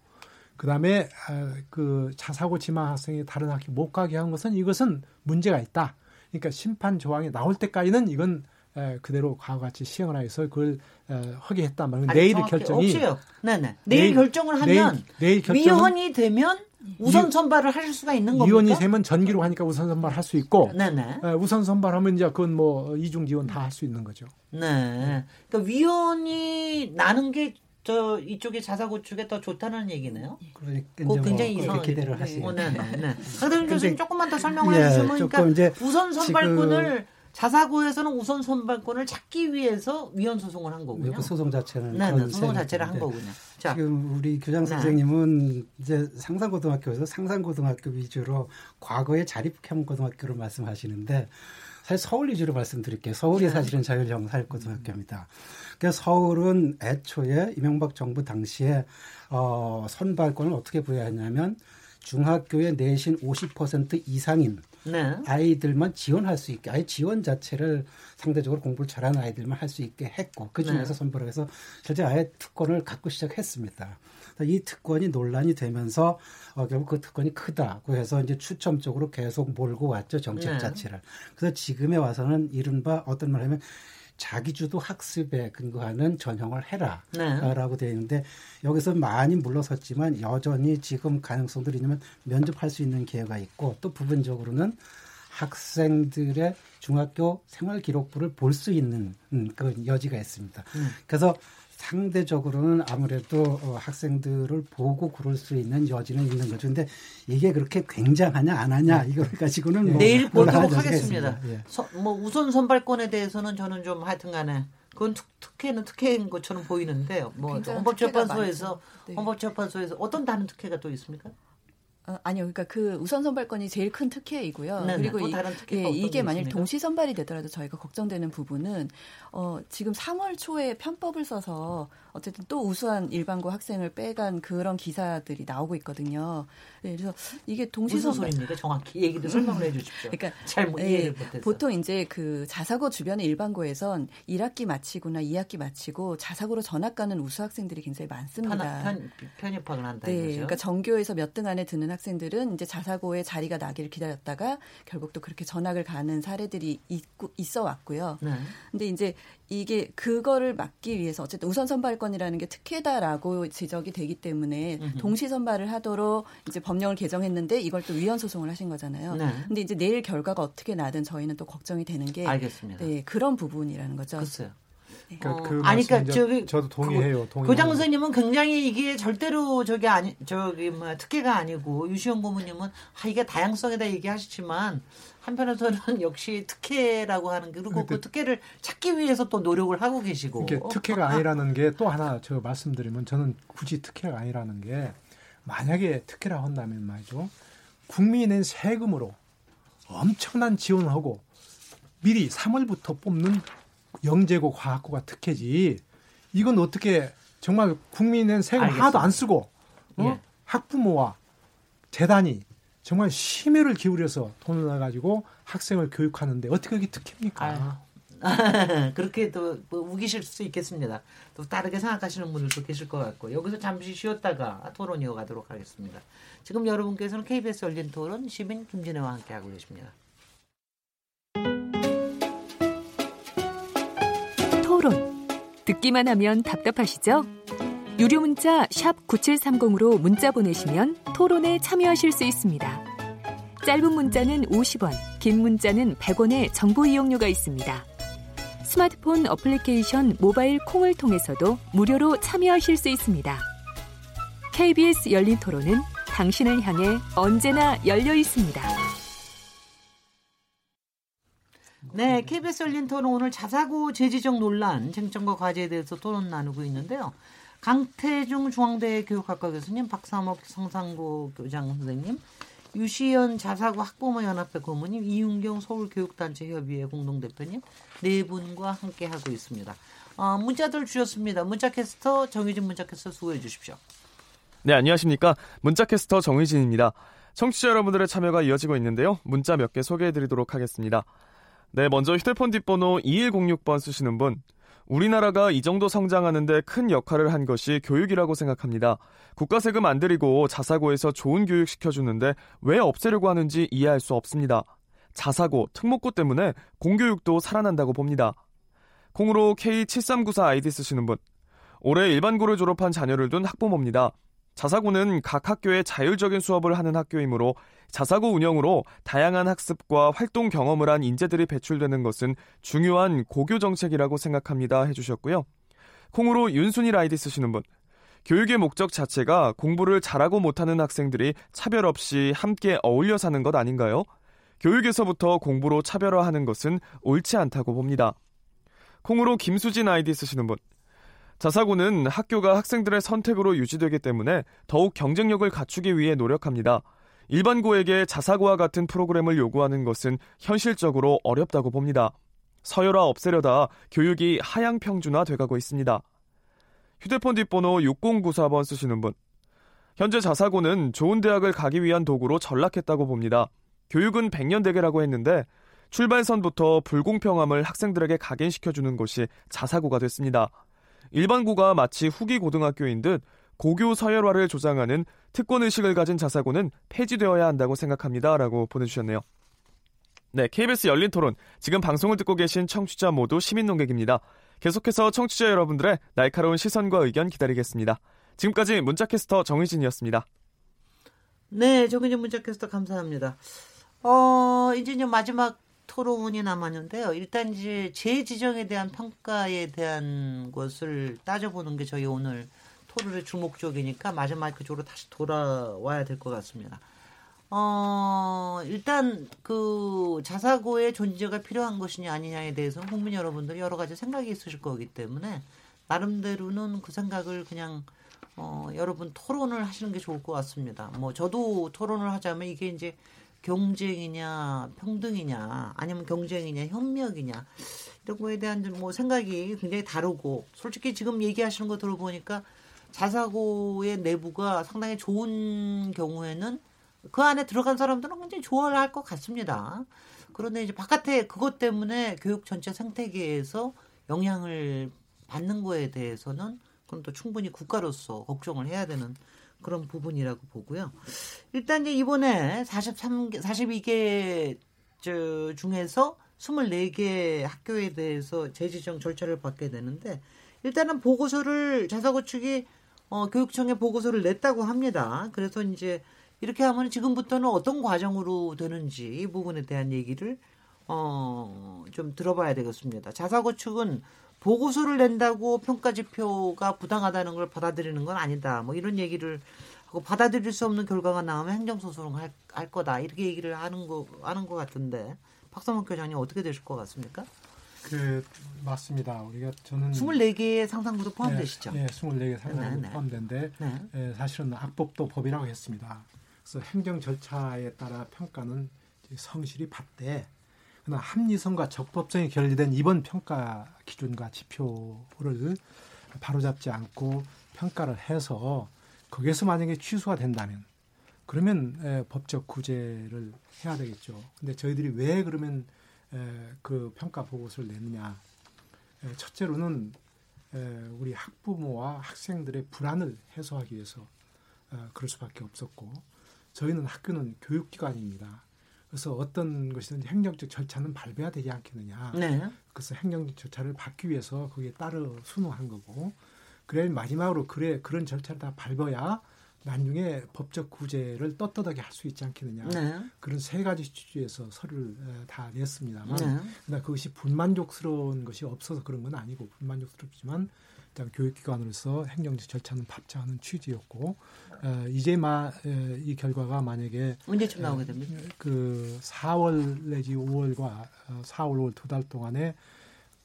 그다음에 어, 그 자사고 지망 학생이 다른 학교 못 가게 한 것은 이것은 문제가 있다. 그러니까 심판 조항이 나올 때까지는 이건 에, 그대로 과거같이 시행을 해서 그걸 에, 했단 말이에요. 내일 결정이 없어요. 네네. 내일, 내일 결정을 하면 내일, 내일 위헌이 되면 우선 선발을 하실 수가 있는 겁니까? 위원이 되면 전기로 하니까 우선 선발할 수 있고 네네. 에, 우선 선발하면 이제 그건 뭐 이중 지원 다 할 수 있는 거죠. 네. 그러니까 위원이 나는 게 저 이쪽에 자사고 쪽에 더 좋다는 얘기네요. 그러니까 뭐 굉장히 뭐 이상하게 기대를 하시고. 네, 네, 네. 강대중 교수님 조금만 더 설명을 예, 해주시면 그러니까 우선 선발권을 자사고에서는 우선 선발권을 찾기 위해서 위헌 소송을 한 거군요. 그 소송 자체는 네, 네, 소송 자체를 한 거군요. 자, 지금 우리 교장 네. 선생님은 이제 상산고등학교에서 상산고등학교 위주로 과거의 자립형 고등학교를 말씀하시는데 사실 서울 위주로 말씀드릴게요. 서울이 네. 사실은 자율형사고등학교입니다. 그러니까 서울은 애초에 이명박 정부 당시에 어, 선발권을 어떻게 부여했냐면 중학교의 내신 50% 이상인 네. 아이들만 지원할 수 있게 아예 지원 자체를 상대적으로 공부를 잘하는 아이들만 할 수 있게 했고 그 중에서 네. 선발을 해서 실제 아예 특권을 갖고 시작했습니다. 이 특권이 논란이 되면서 어, 결국 그 특권이 크다고 해서 이제 추첨적으로 계속 몰고 왔죠 정책 네. 자체를. 그래서 지금에 와서는 이른바 어떤 말 하면 자기주도 학습에 근거하는 전형을 해라라고 네. 되어 있는데 여기서 많이 물러섰지만 여전히 지금 가능성들이 있냐면 면접할 수 있는 기회가 있고 또 부분적으로는 학생들의 중학교 생활 기록부를 볼 수 있는 음, 그 여지가 있습니다. 음. 그래서 상대적으로는 아무래도 어, 학생들을 보고 그럴 수 있는 여지는 있는 거죠. 근데 이게 그렇게 굉장하냐 안 하냐 네. 이걸 가지고는 뭐 내일 보도록 하겠습니다. 예. 서, 뭐 우선 선발권에 대해서는 저는 좀 하여튼간에 그건 특, 특혜는 특혜인 것처럼 보이는데 뭐 헌법재판소에서 네. 헌법재판소에서 어떤 다른 특혜가 또 있습니까? 어, 아니요, 그러니까 그 우선 선발권이 제일 큰 특혜이고요. 네네, 그리고 이, 예, 이게 만약 동시 선발이 되더라도 저희가 걱정되는 부분은 어, 지금 3월 초에 편법을 써서 어쨌든 또 우수한 일반고 학생을 빼간 그런 기사들이 나오고 있거든요. 네, 그래서 이게 동시 선발 소리입니까? 정확히 얘기도 설명을 해주십시오. 그러니까 잘못 예, 이해를 못해서 보통 이제 그 자사고 주변의 일반고에선 1학기 마치거나 2학기 마치고 자사고로 전학 가는 우수 학생들이 굉장히 많습니다. 편, 편, 입학을 한다. 네, 거죠? 그러니까 전교에서 몇 등 안에 드는 학생들은 이제 자사고에 자리가 나기를 기다렸다가 결국 또 그렇게 전학을 가는 사례들이 있고, 있어 왔고요. 네. 근데 이제 이게 그거를 막기 위해서 어쨌든 우선 선발권이라는 게 특혜다라고 지적이 되기 때문에. 동시 선발을 하도록 이제 법령을 개정했는데 이걸 또 위헌 소송을 하신 거잖아요. 네. 근데 이제 내일 결과가 어떻게 나든 저희는 또 걱정이 되는 게 알겠습니다. 네, 그런 부분이라는 거죠. 글쎄요. 그러니까 어, 그 아니 그러니까 저기 저도 동의해요. 동의. 교장 선생님은 굉장히 이게 절대로 저기 아니 저기 뭐 특혜가 아니고 유시영 고모님은 아 이게 다양성에다 얘기하시지만 한편에서는 역시 특혜라고 하는 게 그리고 그 특혜를 찾기 위해서 또 노력을 하고 계시고 이게 특혜가 아니라는 게 또 하나 저 말씀드리면 저는 굳이 특혜가 아니라는 게 만약에 특혜라 한다면 말이죠 국민의 세금으로 엄청난 지원을 하고 미리 3월부터 뽑는 영재고 과학고가 특혜지 이건 어떻게 정말 국민의 세금 알겠습니다. 하나도 안 쓰고 어? 예. 학부모와 재단이 정말 심혈을 기울여서 돈을 내가지고 학생을 교육하는데 어떻게 그게 특혜입니까? 그렇게 또 뭐 우기실 수 있겠습니다. 또 다르게 생각하시는 분들도 계실 것 같고 여기서 잠시 쉬었다가 토론 이어가도록 하겠습니다. 지금 여러분께서는 KBS 열린 토론 시민 김진애와 함께하고 계십니다. 토론 듣기만 하면 답답하시죠? 유료 문자 9730으로 문자 보내시면 토론에 참여하실 수 있습니다. 짧은 문자는 50원, 긴 문자는 100원의 정보 이용료가 있습니다. 스마트폰 어플리케이션 모바일 콩을 통해서도 무료로 참여하실 수 있습니다. KBS 열린 토론은 당신을 향해 언제나 열려 있습니다. 네, KBS 열린 토론 오늘 자사고 재지적 논란, 쟁점과 과제에 대해서 토론 나누고 있는데요. 강태중 중앙대 교육학과 교수님, 박사목 성상고 교장 선생님, 유시연 자사고 학부모 연합회 고모님, 이윤경 서울교육단체 협의회 공동대표님 네 분과 함께 하고 있습니다. 어, 문자들 주셨습니다. 문자캐스터 정유진 문자캐스터 수고해 주십시오. 네, 안녕하십니까? 문자캐스터 정유진입니다. 청취자 여러분들의 참여가 이어지고 있는데요. 문자 몇 개 소개해 드리도록 하겠습니다. 네, 먼저 휴대폰 뒷번호 2106번 쓰시는 분. 우리나라가 이 정도 성장하는데 큰 역할을 한 것이 교육이라고 생각합니다. 국가 세금 안 들이고 자사고에서 좋은 교육 시켜주는데 왜 없애려고 하는지 이해할 수 없습니다. 자사고, 특목고 때문에 공교육도 살아난다고 봅니다. 콩으로 K7394 아이디 쓰시는 분. 올해 일반고를 졸업한 자녀를 둔 학부모입니다. 자사고는 각 학교의 자율적인 수업을 하는 학교이므로 자사고 운영으로 다양한 학습과 활동 경험을 한 인재들이 배출되는 것은 중요한 고교 정책이라고 생각합니다. 해주셨고요. 콩으로 윤순이 아이디 쓰시는 분. 교육의 목적 자체가 공부를 잘하고 못하는 학생들이 차별 없이 함께 어울려 사는 것 아닌가요? 교육에서부터 공부로 차별화하는 것은 옳지 않다고 봅니다. 콩으로 김수진 아이디 쓰시는 분. 자사고는 학교가 학생들의 선택으로 유지되기 때문에 더욱 경쟁력을 갖추기 위해 노력합니다. 일반고에게 자사고와 같은 프로그램을 요구하는 것은 현실적으로 어렵다고 봅니다. 서열화 없애려다 교육이 하향 평준화 돼가고 있습니다. 휴대폰 뒷번호 6094번 쓰시는 분. 현재 자사고는 좋은 대학을 가기 위한 도구로 전락했다고 봅니다. 교육은 100년 대계라고 했는데 출발선부터 불공평함을 학생들에게 각인시켜주는 것이 자사고가 됐습니다. 일반고가 마치 후기 고등학교인 듯 고교 서열화를 조장하는 특권 의식을 가진 자사고는 폐지되어야 한다고 생각합니다. 라고 보내주셨네요. 네, KBS 열린 토론. 지금 방송을 듣고 계신 청취자 모두 시민 농객입니다. 계속해서 청취자 여러분들의 날카로운 시선과 의견 기다리겠습니다. 지금까지 문자캐스터 정희진이었습니다. 네, 정희진 문자캐스터 감사합니다. 어, 이제 이제 마지막 토론이 남았는데요. 일단 이제 재지정에 대한 평가에 대한 것을 따져보는 게 저희 오늘 토론의 주목적이니까 마지막 쪽으로 다시 돌아와야 될 것 같습니다. 어, 일단 그 자사고의 존재가 필요한 것이냐 아니냐에 대해서 국민 여러분들 여러 가지 생각이 있으실 거기 때문에 나름대로는 그 생각을 그냥 어, 여러분 토론을 하시는 게 좋을 것 같습니다. 뭐 저도 토론을 하자면 이게 이제 경쟁이냐 평등이냐 아니면 경쟁이냐 협력이냐 이런 거에 대한 뭐 생각이 굉장히 다르고 솔직히 지금 얘기하시는 거 들어보니까 자사고의 내부가 상당히 좋은 경우에는 그 안에 들어간 사람들은 굉장히 좋아를 할것 같습니다. 그런데 이제 바깥에 그것 때문에 교육 전체 생태계에서 영향을 받는 거에 대해서는 그건 또 충분히 국가로서 걱정을 해야 되는 그런 부분이라고 보고요. 일단 이제 이번에 43, 42개 저 중에서 24개 학교에 대해서 재지정 절차를 받게 되는데 일단은 보고서를 자사고 측이 어, 교육청에 보고서를 냈다고 합니다. 그래서 이제 이렇게 하면 지금부터는 어떤 과정으로 되는지 이 부분에 대한 얘기를 어, 좀 들어봐야 되겠습니다. 자사고 측은 보고서를 낸다고 평가 지표가 부당하다는 걸 받아들이는 건 아니다. 뭐 이런 얘기를 하고 받아들일 수 없는 결과가 나오면 행정소송 할, 할 거다. 이렇게 얘기를 하는 거, 하는 것 같은데 박성원 교장님 어떻게 되실 것 같습니까? 그 맞습니다. 우리가 저는 24개의 상상구도 포함되시죠? 네, 네 24개 상상구도 네, 네. 포함된데 네. 예, 사실은 악법도 법이라고 했습니다. 그래서 행정 절차에 따라 평가는 성실히 받되 그러나 합리성과 적법성이 결여된 이번 평가 기준과 지표를 바로잡지 않고 평가를 해서 거기에서 만약에 취소가 된다면 그러면 에, 법적 구제를 해야 되겠죠. 근데 저희들이 왜 그러면 에, 그 평가 보고서를 냈느냐? 에, 첫째로는 에, 우리 학부모와 학생들의 불안을 해소하기 위해서 어, 그럴 수밖에 없었고 저희는 학교는 교육기관입니다. 그래서 어떤 것이든 행정적 절차는 밟아야 되지 않겠느냐. 네. 그래서 행정적 절차를 밟기 위해서 거기에 따라 순응한 거고. 그래 마지막으로 그래 그런 절차를 다 밟아야 나중에 법적 구제를 떳떳하게 할 수 있지 않겠느냐. 네. 그런 세 가지 취지에서 서류를 다 냈습니다만, 네. 그러나 그것이 불만족스러운 것이 없어서 그런 건 아니고 불만족스럽지만 일단 교육기관으로서 행정적 절차는 밟자는 취지였고 어, 이제 마, 에, 이 결과가 만약에 언제쯤 나오게 됩니까? 그 4월 내지 5월과 어, 4월 5월 두 달 동안에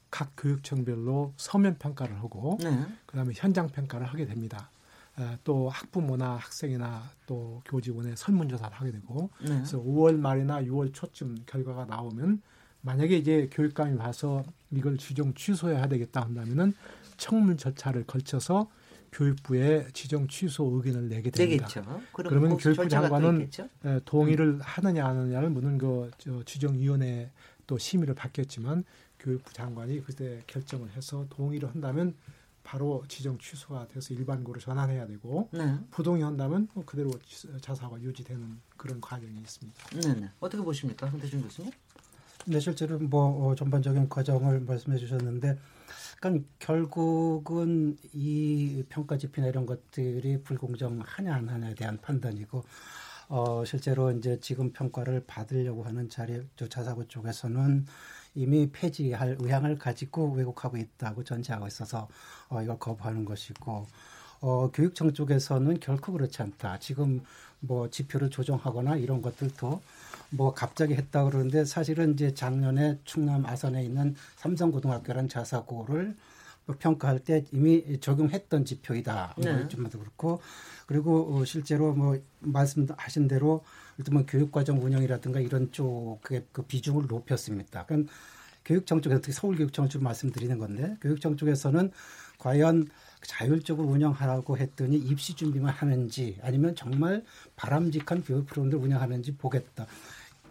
각 교육청별로 서면 평가를 하고 네. 그다음에 현장 평가를 하게 됩니다. 어, 또 학부모나 학생이나 또 교직원의 설문조사를 하게 되고 네. 그래서 5월 말이나 6월 초쯤 결과가 나오면 만약에 이제 교육감이 봐서 이걸 주종 취소해야 되겠다 한다면은 청문 절차를 걸쳐서 교육부에 지정 취소 의견을 내게 됩니다. 되겠죠. 그러면 교육부 장관은 동의를 음. 하느냐 안 하느냐를 묻는 거저 지정위원회 또 심의를 받겠지만 교육부 장관이 그때 결정을 해서 동의를 한다면 바로 지정 취소가 돼서 일반고로 전환해야 되고 네. 부동의 한다면 뭐 그대로 자사가 유지되는 그런 과정이 있습니다. 네, 네. 어떻게 보십니까, 황대준 교수님? 네, 실제로 뭐 어, 전반적인 과정을 말씀해 주셨는데, 그러니까 결국은 이 평가 지표나 이런 것들이 불공정하냐 안 하냐에 대한 판단이고, 어, 실제로 이제 지금 평가를 받으려고 하는 자리, 저 자사고 쪽에서는 이미 폐지할 의향을 가지고 왜곡하고 있다고 전제하고 있어서 어, 이걸 거부하는 것이고 어, 교육청 쪽에서는 결코 그렇지 않다. 지금 뭐 지표를 조정하거나 이런 것들도 뭐 갑자기 했다 그러는데 사실은 이제 작년에 충남 아산에 있는 삼성고등학교라는 자사고를 평가할 때 이미 적용했던 지표이다. 네. 좀더 그렇고 그리고 어, 실제로 뭐 말씀하신 대로 일단 교육과정 운영이라든가 이런 쪽의 그 비중을 높였습니다. 그러니까 교육청 쪽에서 특히 서울교육청 을 말씀드리는 건데 교육청 쪽에서는 과연 자율적으로 운영하라고 했더니 입시 준비만 하는지 아니면 정말 바람직한 교육 프로그램을 운영하는지 보겠다.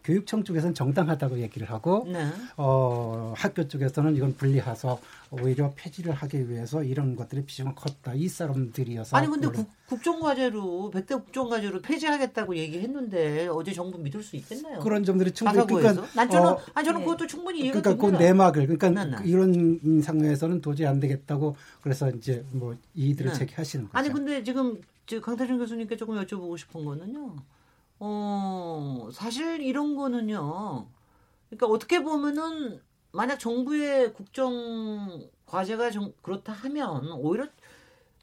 교육청 쪽에서는 정당하다고 얘기를 하고 네. 어, 학교 쪽에서는 이건 분리해서 오히려 폐지를 하기 위해서 이런 것들이 비중을 컸다. 이 사람들이어서 아니 근데 국, 국정과제로 백대 국정과제로 폐지하겠다고 얘기했는데 어제 정부 믿을 수 있겠나요? 그런 점들이 충분히 그러니까 난 저는 어, 아니 저는 네. 그것도 충분히 이해가 그러니까 됩니다. 그 내막을 그러니까 네, 네. 이런 상황에서는 도저히 안 되겠다고 그래서 이제 뭐 이의들을 네. 제기하시는 거죠. 아니 근데 지금 강태준 교수님께 조금 여쭤보고 싶은 거는요. 어, 사실 이런 거는요. 그러니까 어떻게 보면은 만약 정부의 국정 과제가 정, 그렇다 하면 오히려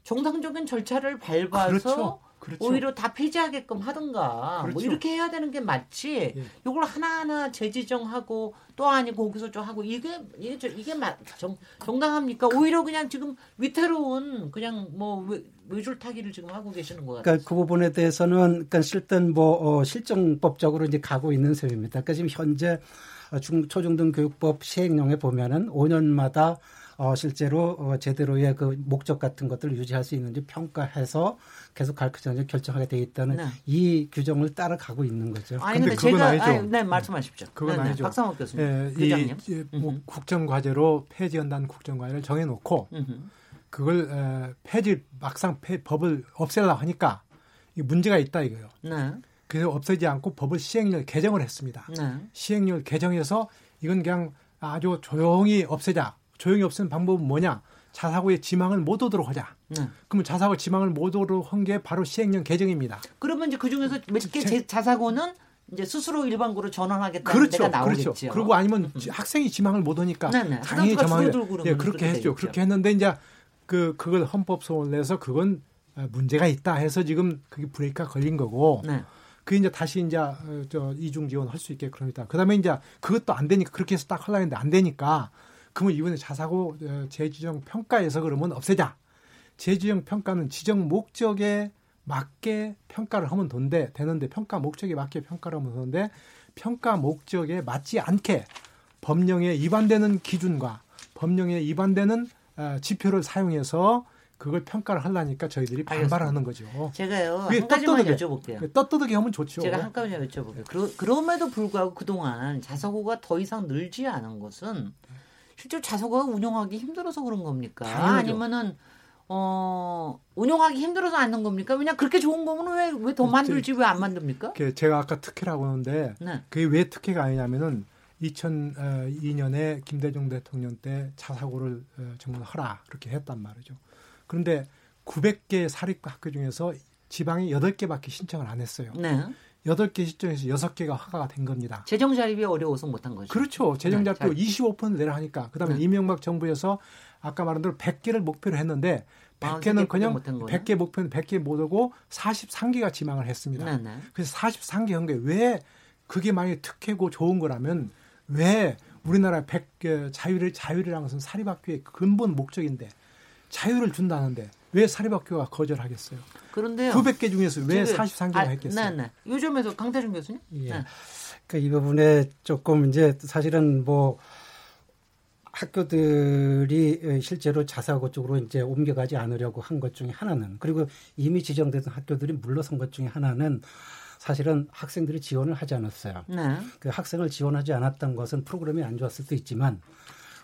정상적인 절차를 밟아서 그렇죠. 그렇죠. 오히려 다 폐지하게끔 하든가 뭐 그렇죠. 뭐 이렇게 해야 되는 게 맞지. 예. 이걸 하나하나 재지정하고 또 아니고 거기서 좀 하고 이게 이게 이게 맞 정, 정당합니까? 오히려 그냥 지금 위태로운 그냥 뭐 외줄타기를 지금 하고 계시는 것 같아요. 그러니까 그 부분에 대해서는 그러니까 실든 뭐 어, 실정법적으로 이제 가고 있는 셈입니다. 그러니까 지금 현재 중 초중등 교육법 시행령에 보면은 5년마다 어, 실제로 어, 제대로의 그 목적 같은 것들을 유지할 수 있는지 평가해서 계속 가르치는지 결정하게 돼 있다는 네. 이 규정을 따라가고 있는 거죠. 아니 근데, 근데 제가 아니죠. 아니, 네 말씀하십시오. 그건 네, 네. 아니죠. 박상욱 교수님. 예, 이, 이, 뭐 국정 과제로 폐지연단 국정 과제를 정해놓고 그걸 에, 폐지 막상 폐, 법을 없애려고 하니까 이 문제가 있다 이거예요. 네. 그래서 없애지 않고 법을 시행령 개정을 했습니다. 네. 시행령 개정해서 이건 그냥 아주 조용히 없애자. 조용히 없애는 방법은 뭐냐? 자사고의 지망을 못 오도록 하자. 네. 그러면 자사고 지망을 못 오도록 한 게 바로 시행령 개정입니다. 그러면 이제 그 중에서 몇 개 자사고는 이제 스스로 일반고로 전환하겠다는 그렇죠, 데가 나오겠죠. 그렇죠. 그리고 아니면 음. 학생이 지망을 못 오니까 네네. 당연히 지망을 예, 그렇게 했죠. 그렇게 했는데 이제 그 그걸 헌법 소원을 내서 그건 문제가 있다 해서 지금 그게 브레이크가 걸린 거고. 네. 그 이제 다시 이제 어, 저 이중 지원 할 수 있게 그럽니다. 그다음에 이제 그것도 안 되니까 그렇게 해서 딱 하려는데 안 되니까 그러면 이번에 자사고 어, 재지정 평가에서 그러면 없애자. 재지정 평가는 지정 목적에 맞게 평가를 하면 돈데 되는데 평가 목적에 맞게 평가를 하면 되는데 평가 목적에 맞지 않게 법령에 위반되는 기준과 법령에 위반되는 어, 지표를 사용해서 그걸 평가를 하려니까 저희들이 반발하는 거죠. 제가요 한 가지만 여쭤볼게요. 떳떳하게 하면 좋죠. 제가 한 가지만 여쭤볼게요. 그러, 그럼에도 불구하고 그동안 자사고가 더 이상 늘지 않은 것은 실제로 자사고가 운영하기 힘들어서 그런 겁니까? 당연하죠. 아니면은 어 운영하기 힘들어서 않는 겁니까? 그냥 그렇게 좋은 거면 왜 왜 더 만들지 왜 안 만듭니까? 제가 아까 특혜라고 하는데 네. 그게 왜 특혜가 아니냐면은 2002년에 김대중 대통령 때 자사고를 어, 정말 하라 그렇게 했단 말이죠. 그런데 900개 사립학교 중에서 지방에 8개밖에 신청을 안 했어요. 네. 8개 시점에서 6개가 허가가 된 겁니다. 재정 자립이 어려워서 못한 거죠. 그렇죠. 재정 네, 자립도 네, 25% 내라 하니까. 그다음에 네. 이명박 정부에서 아까 말한 대로 100개를 목표로 했는데 100개는 아, 그냥 100개 목표는 100개 못 오고 43개가 지망을 했습니다. 네, 네. 그래서 43개 한 게 왜 그게 만약에 특혜고 좋은 거라면 왜 우리나라 100개 자유를 자유이라는 것은 사립학교의 근본 목적인데 자유를 준다는데 왜 사립학교가 거절하겠어요? 그런데요. 900개 중에서 왜 43개가 아, 했겠어요? 네, 네. 요즘에서 강태준 교수님? 예. 네. 그러니까 이 부분에 조금 이제 사실은 뭐 학교들이 실제로 자사고 쪽으로 이제 옮겨가지 않으려고 한 것 중에 하나는 그리고 이미 지정된 학교들이 물러선 것 중에 하나는 사실은 학생들이 지원을 하지 않았어요. 네. 그 학생을 지원하지 않았던 것은 프로그램이 안 좋았을 수도 있지만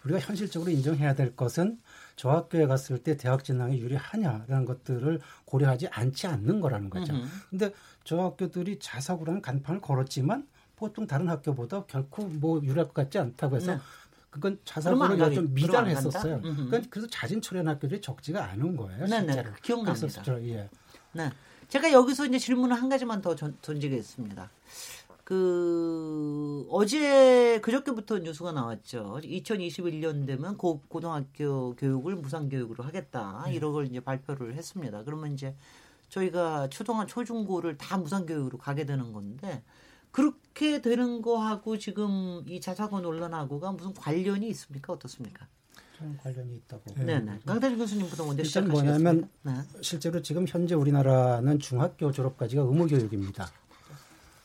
우리가 현실적으로 인정해야 될 것은 저 학교에 갔을 때 대학 진학에 유리하냐라는 것들을 고려하지 않지 않는 거라는 거죠. 음흠. 근데 저 학교들이 자사고라는 간판을 걸었지만 보통 다른 학교보다 결코 뭐 유리할 것 같지 않다고 해서 네. 그건 자사고를 좀 미달했었어요. 그러니까 그래서 자진 출연 학교들이 적지가 않은 거예요. 네, 네. 기억납니다. 예. 네. 제가 여기서 이제 질문을 한 가지만 더 던지겠습니다. 그 어제 그저께부터 뉴스가 나왔죠. 2021년 되면 고, 고등학교 교육을 무상 교육으로 하겠다. 네. 이런 걸 이제 발표를 했습니다. 그러면 이제 저희가 초등학 초중고를 다 무상 교육으로 가게 되는 건데 그렇게 되는 거하고 지금 이 자사고 논란하고가 무슨 관련이 있습니까? 어떻습니까? 좀 관련이 있다고. 네, 네. 강대중 교수님부터 먼저 일단 뭐냐면 네. 실제로 지금 현재 우리나라는 중학교 졸업까지가 의무 교육입니다.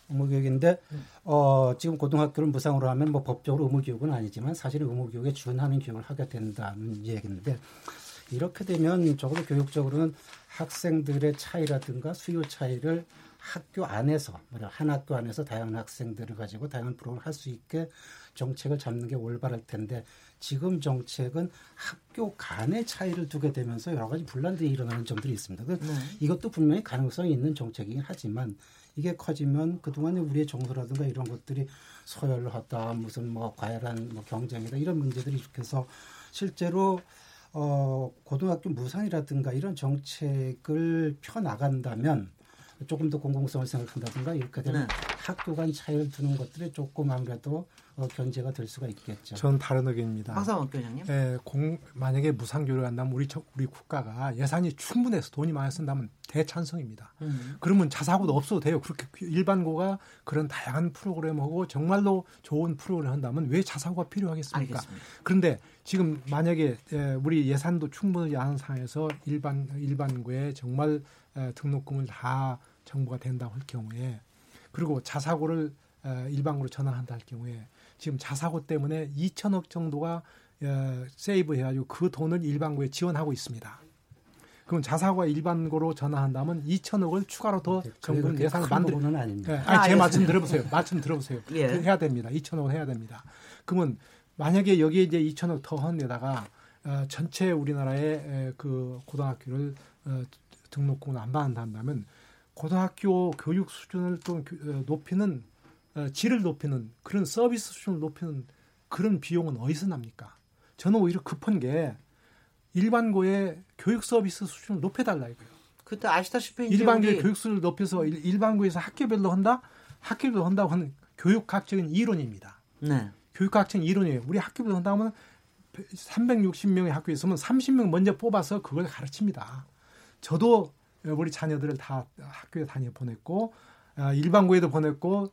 의무 교육인데 어, 지금 고등학교를 무상으로 하면 뭐 법적으로 의무 교육은 아니지만 사실 의무 교육에 준하는 교육을 하게 된다는 얘기인데 이렇게 되면 적어도 교육적으로는 학생들의 차이라든가 수요 차이를 학교 안에서 한 학교 안에서 다양한 학생들을 가지고 다양한 프로그램을 할 수 있게 정책을 잡는 게 올바를 텐데 지금 정책은 학교 간의 차이를 두게 되면서 여러 가지 분란들이 일어나는 점들이 있습니다. 그 네. 이것도 분명히 가능성이 있는 정책이긴 하지만 이게 커지면 그동안 우리의 정서라든가 이런 것들이 서열하다 무슨 뭐 과열한 뭐 경쟁이다 이런 문제들이 이렇게해서 실제로 어 고등학교 무상이라든가 이런 정책을 펴 나간다면 조금 더 공공성을 생각한다든가 이렇게 되면 네. 학교 간 차이를 두는 것들이 조금 아무래도 어, 견제가 될 수가 있겠죠. 전 다른 의견입니다. 박상원 교장님. 예, 공 만약에 무상교육을 한다면 우리 우리 국가가 예산이 충분해서 돈이 많이 쓴다면 대찬성입니다. 음. 그러면 자사고도 없어도 돼요. 그렇게 일반고가 그런 다양한 프로그램하고 정말로 좋은 프로그램을 한다면 왜 자사고가 필요하겠습니까? 알겠습니다. 그런데 지금 만약에 예, 우리 예산도 충분히 않은 상황에서 일반 일반고에 정말 예, 등록금을 다 정부가 된다고 할 경우에 그리고 자사고를 예, 일반고로 전환한다 할 경우에 지금 자사고 때문에 2천억 정도가 어, 세이브 해가지고 그 돈을 일반고에 지원하고 있습니다. 그럼 자사고가 일반고로 전환한다면 2천억을 추가로 더 네, 정부는 예산을 만들는 아닙니다. 네, 아니, 아, 제 예. 말씀 들어보세요. 말씀 들어보세요. 예. 해야 됩니다. 2천억을 해야 됩니다. 그러면 만약에 여기에 이제 2천억 더 헌데다가 어, 전체 우리나라의 에, 그 고등학교를 어, 등록금을 안 받는다면 고등학교 교육 수준을 또 어, 높이는 어, 질을 높이는 그런 서비스 수준을 높이는 그런 비용은 어디서 납니까? 저는 오히려 급한 게 일반고의 교육 서비스 수준을 높여달라 이거예요. 그때 아시다시피 일반고의 우리... 교육 수준을 높여서 일반고에서 학교별로 한다, 학교별로 한다고 하는 교육학적인 이론입니다. 네. 교육학적인 이론이에요. 우리 학교별로 한다면 360명의 학교에 있으면 30명 먼저 뽑아서 그걸 가르칩니다. 저도 우리 자녀들을 다 학교에 다녀 보냈고 아, 일반고에도 보냈고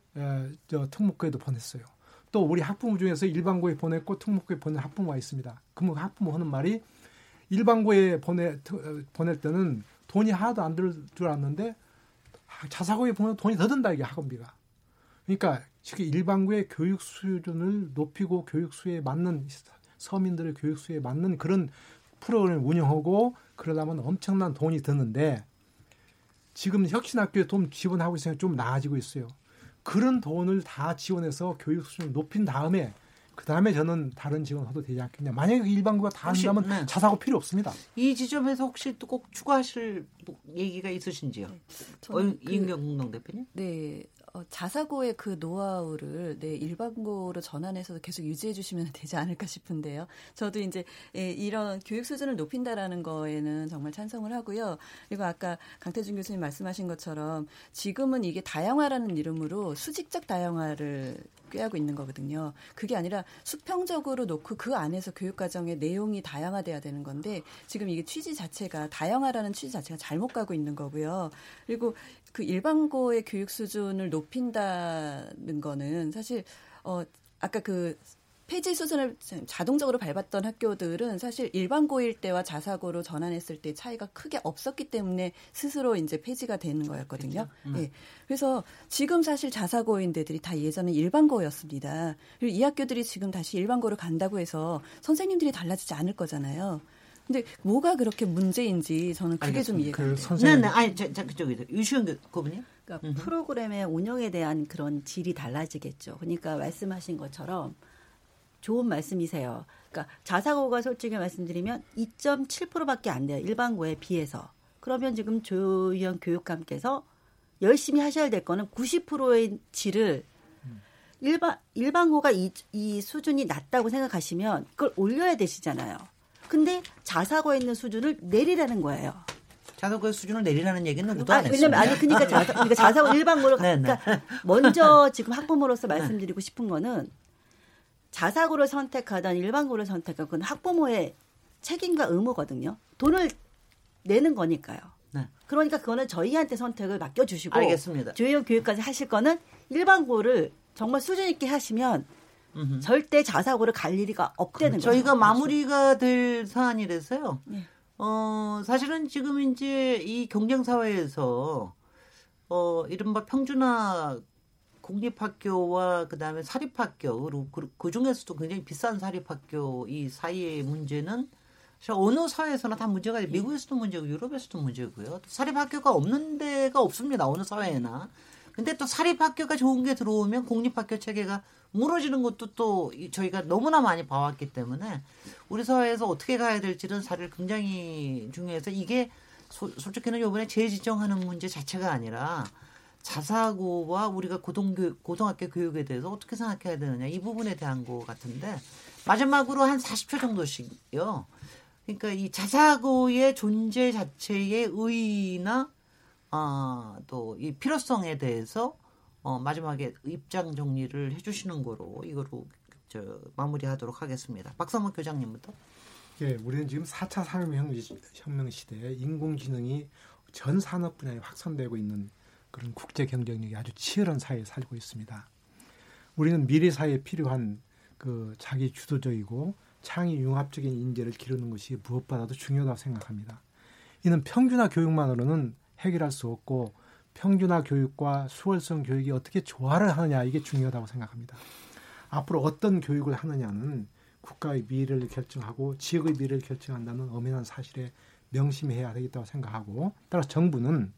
저 특목고에도 보냈어요. 또 우리 학부모 중에서 일반고에 보냈고 특목고에 보낸 학부모가 있습니다. 그러면 학부모 하는 말이 일반고에 보내 보낼 때는 돈이 하나도 안 들 줄 알았는데 자사고에 보면 돈이 더 든다 이게 학원비가. 그러니까 쉽게 일반고의 교육 수준을 높이고 교육 수에 맞는 서민들의 교육 수에 맞는 그런 프로그램을 운영하고 그러려면 엄청난 돈이 드는데 지금 혁신학교에 돈 지원하고 있으니까 좀 나아지고 있어요. 그런 돈을 다 지원해서 교육 수준을 높인 다음에 그 다음에 저는 다른 지원해도 되지 않겠냐. 만약에 일반고가 다 한다면 네. 자사고 필요 없습니다. 이 지점에서 혹시 또 꼭 추가하실 얘기가 있으신지요? 네. 어, 그, 대표님? 네. 어, 자사고의 그 노하우를 네, 일반고로 전환해서 계속 유지해 주시면 되지 않을까 싶은데요. 저도 이제 예, 이런 교육 수준을 높인다라는 거에는 정말 찬성을 하고요. 그리고 아까 강태준 교수님 말씀하신 것처럼 지금은 이게 다양화라는 이름으로 수직적 다양화를 꾀하고 있는 거거든요. 그게 아니라 수평적으로 놓고 그 안에서 교육과정의 내용이 다양화돼야 되는 건데 지금 이게 취지 자체가 다양화라는 취지 자체가 잘못 가고 있는 거고요. 그리고 그 일반고의 교육 수준을 높인다는 거는 사실 어 아까 그 폐지 수준을 자동적으로 밟았던 학교들은 사실 일반고일 때와 자사고로 전환했을 때 차이가 크게 없었기 때문에 스스로 이제 폐지가 되는 거였거든요. 그렇죠? 음. 네. 그래서 지금 사실 자사고인 데들이 다 예전에 일반고였습니다. 그리고 이 학교들이 지금 다시 일반고로 간다고 해서 선생님들이 달라지지 않을 거잖아요. 근데 뭐가 그렇게 문제인지 저는 그게 알겠습니다. 좀 이해가 그안 돼요. 네, 네. 아니, 자, 자 그쪽에 유시원 고문님. 그러니까 음흠. 프로그램의 운영에 대한 그런 질이 달라지겠죠. 그러니까 말씀하신 것처럼 좋은 말씀이세요. 그러니까 자사고가 솔직히 말씀드리면 2.7%밖에 안 돼요. 일반고에 비해서. 그러면 지금 조희연 교육감께서 열심히 하셔야 될 거는 90%의 질을 일반 일반고가 이, 이 수준이 낮다고 생각하시면 그걸 올려야 되시잖아요. 근데 자사고에 있는 수준을 내리라는 거예요. 자사고의 수준을 내리라는 얘기는 누구도 아, 안. 왜냐면 아니 그러니까 자사 그러니까 자사고 일반고를 네, 네. 그러니까 먼저 지금 학부모로서 말씀드리고 싶은 거는 자사고를 선택하든 일반고를 선택하든 그건 학부모의 책임과 의무거든요. 돈을 내는 거니까요. 네. 그러니까 그거는 저희한테 선택을 맡겨주시고 알겠습니다. 조희연 교육까지 하실 거는 일반고를 정말 수준 있게 하시면 음흠. 절대 자사고를 갈 일이가 없다는 거죠. 저희가 마무리가 될 사안이라서요. 네. 어, 사실은 지금 이제 이 경쟁 사회에서 어, 이른바 평준화 공립학교와 그다음에 사립학교 그리고 그, 그 중에서도 굉장히 비싼 사립학교 이 사이의 문제는 어느 사회에서나 다 문제가 미국에서도 문제고 유럽에서도 문제고요. 사립학교가 없는 데가 없습니다. 어느 사회에나. 근데 또 사립학교가 좋은 게 들어오면 공립학교 체계가 무너지는 것도 또 저희가 너무나 많이 봐왔기 때문에 우리 사회에서 어떻게 가야 될지는 사실 굉장히 중요해서 이게 소, 솔직히는 요번에 재지정하는 문제 자체가 아니라 자사고와 우리가 고등교, 고등학교 교육에 대해서 어떻게 생각해야 되느냐 이 부분에 대한 것 같은데 마지막으로 한 40초 정도씩요. 그러니까 이 자사고의 존재 자체의 의의나 어, 또이 필요성에 대해서 어, 마지막에 입장 정리를 해주시는 거로 이거로 저 마무리하도록 하겠습니다. 박성문 교장님부터. 예, 우리는 지금 4차 산업혁명 시대에 인공지능이 전 산업 분야에 확산되고 있는 그런 국제 경쟁력이 아주 치열한 사회에 살고 있습니다. 우리는 미래 사회에 필요한 그 자기 주도적이고 창의 융합적인 인재를 기르는 것이 무엇보다도 중요하다고 생각합니다. 이는 평준화 교육만으로는 해결할 수 없고 평준화 교육과 수월성 교육이 어떻게 조화를 하느냐 이게 중요하다고 생각합니다. 앞으로 어떤 교육을 하느냐는 국가의 미래를 결정하고 지역의 미래를 결정한다는 엄연한 사실에 명심해야 되겠다고 생각하고 따라서 정부는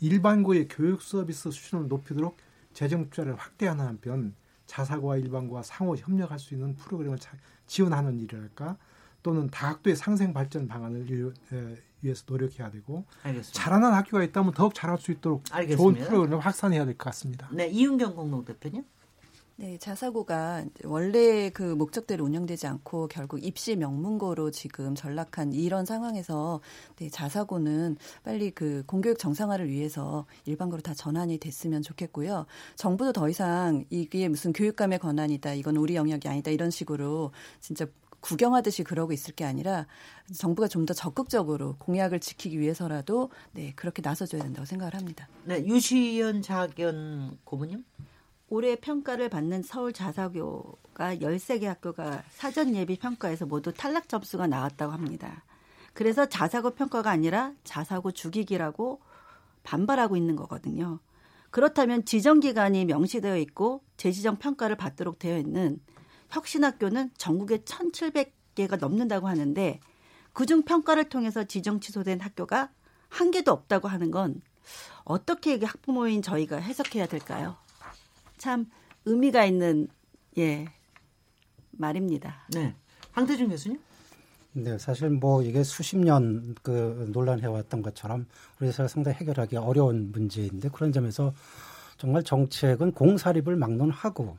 일반고의 교육 서비스 수준을 높이도록 재정 투자를 확대하는 한편 자사고와 일반고와 상호 협력할 수 있는 프로그램을 지원하는 일이랄까 또는 다학도의 상생 발전 방안을 위해서 노력해야 되고 알겠습니다. 잘하는 학교가 있다면 더욱 잘할 수 있도록 알겠습니다. 좋은 프로그램을 확산해야 될 것 같습니다. 네, 이윤경 공동대표님. 네, 자사고가 원래 그 목적대로 운영되지 않고 결국 입시 명문고로 지금 전락한 이런 상황에서 네, 자사고는 빨리 그 공교육 정상화를 위해서 일반고로 다 전환이 됐으면 좋겠고요. 정부도 더 이상 이게 무슨 교육감의 권한이다, 이건 우리 영역이 아니다 이런 식으로 진짜 구경하듯이 그러고 있을 게 아니라 정부가 좀 더 적극적으로 공약을 지키기 위해서라도 네 그렇게 나서줘야 된다고 생각을 합니다. 네 유시연 자견 고문님. 올해 평가를 받는 서울 자사고가 13개 학교가 사전 예비 평가에서 모두 탈락 점수가 나왔다고 합니다. 그래서 자사고 평가가 아니라 자사고 죽이기라고 반발하고 있는 거거든요. 그렇다면 지정 기간이 명시되어 있고 재지정 평가를 받도록 되어 있는 혁신학교는 전국에 1,700개가 넘는다고 하는데 그중 평가를 통해서 지정 취소된 학교가 한 개도 없다고 하는 건 어떻게 학부모인 저희가 해석해야 될까요? 참 의미가 있는 예 말입니다. 네, 황태준 교수님. 네, 사실 뭐 이게 수십 년 그 논란해왔던 것처럼 우리 사회가 상당히 해결하기 어려운 문제인데 그런 점에서 정말 정책은 공사립을 막론하고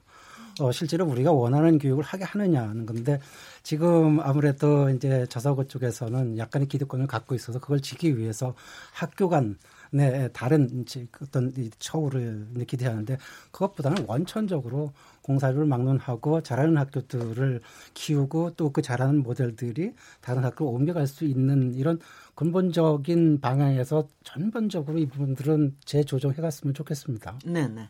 어, 실제로 우리가 원하는 교육을 하게 하느냐는 건데 지금 아무래도 이제 저사고 쪽에서는 약간의 기득권을 갖고 있어서 그걸 지키기 위해서 학교 간 네, 다른 어떤 처우를 기대하는데 그것보다는 원천적으로 공사를 막론하고 잘하는 학교들을 키우고 또 그 잘하는 모델들이 다른 학교로 옮겨갈 수 있는 이런 근본적인 방향에서 전반적으로 이 부분들은 재조정해 갔으면 좋겠습니다. 네, 네.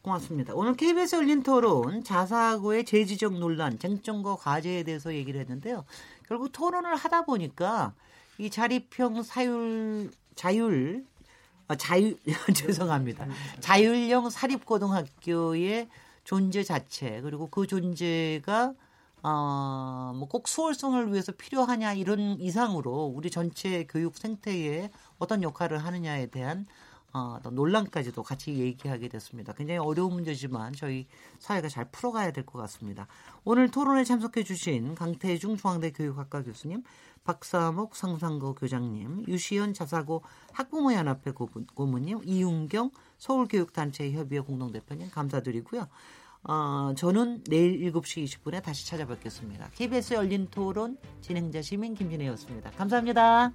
고맙습니다. 오늘 KBS 열린 토론 자사고의 재지적 논란, 쟁점과 과제에 대해서 얘기를 했는데요. 결국 토론을 하다 보니까 이 자립형 사율 자율 아, 자율 죄송합니다. 자율형 사립고등학교의 존재 자체 그리고 그 존재가 어, 뭐 꼭 수월성을 위해서 필요하냐 이런 이상으로 우리 전체 교육 생태에 어떤 역할을 하느냐에 대한 어, 논란까지도 같이 얘기하게 됐습니다. 굉장히 어려운 문제지만 저희 사회가 잘 풀어가야 될 것 같습니다. 오늘 토론에 참석해 주신 강태중 중앙대 교육학과 교수님, 박사목 상상고 교장님, 유시연 자사고 학부모 연합회 고문님, 이윤경 서울교육단체 협의회 공동대표님 감사드리고요. 어, 저는 내일 7시 20분에 다시 찾아뵙겠습니다. KBS 열린 토론 진행자 시민 김진혜였습니다. 감사합니다.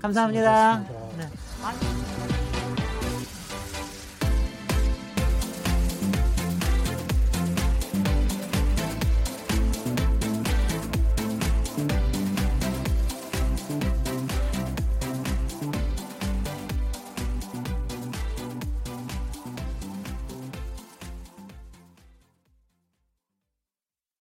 감사합니다. 네.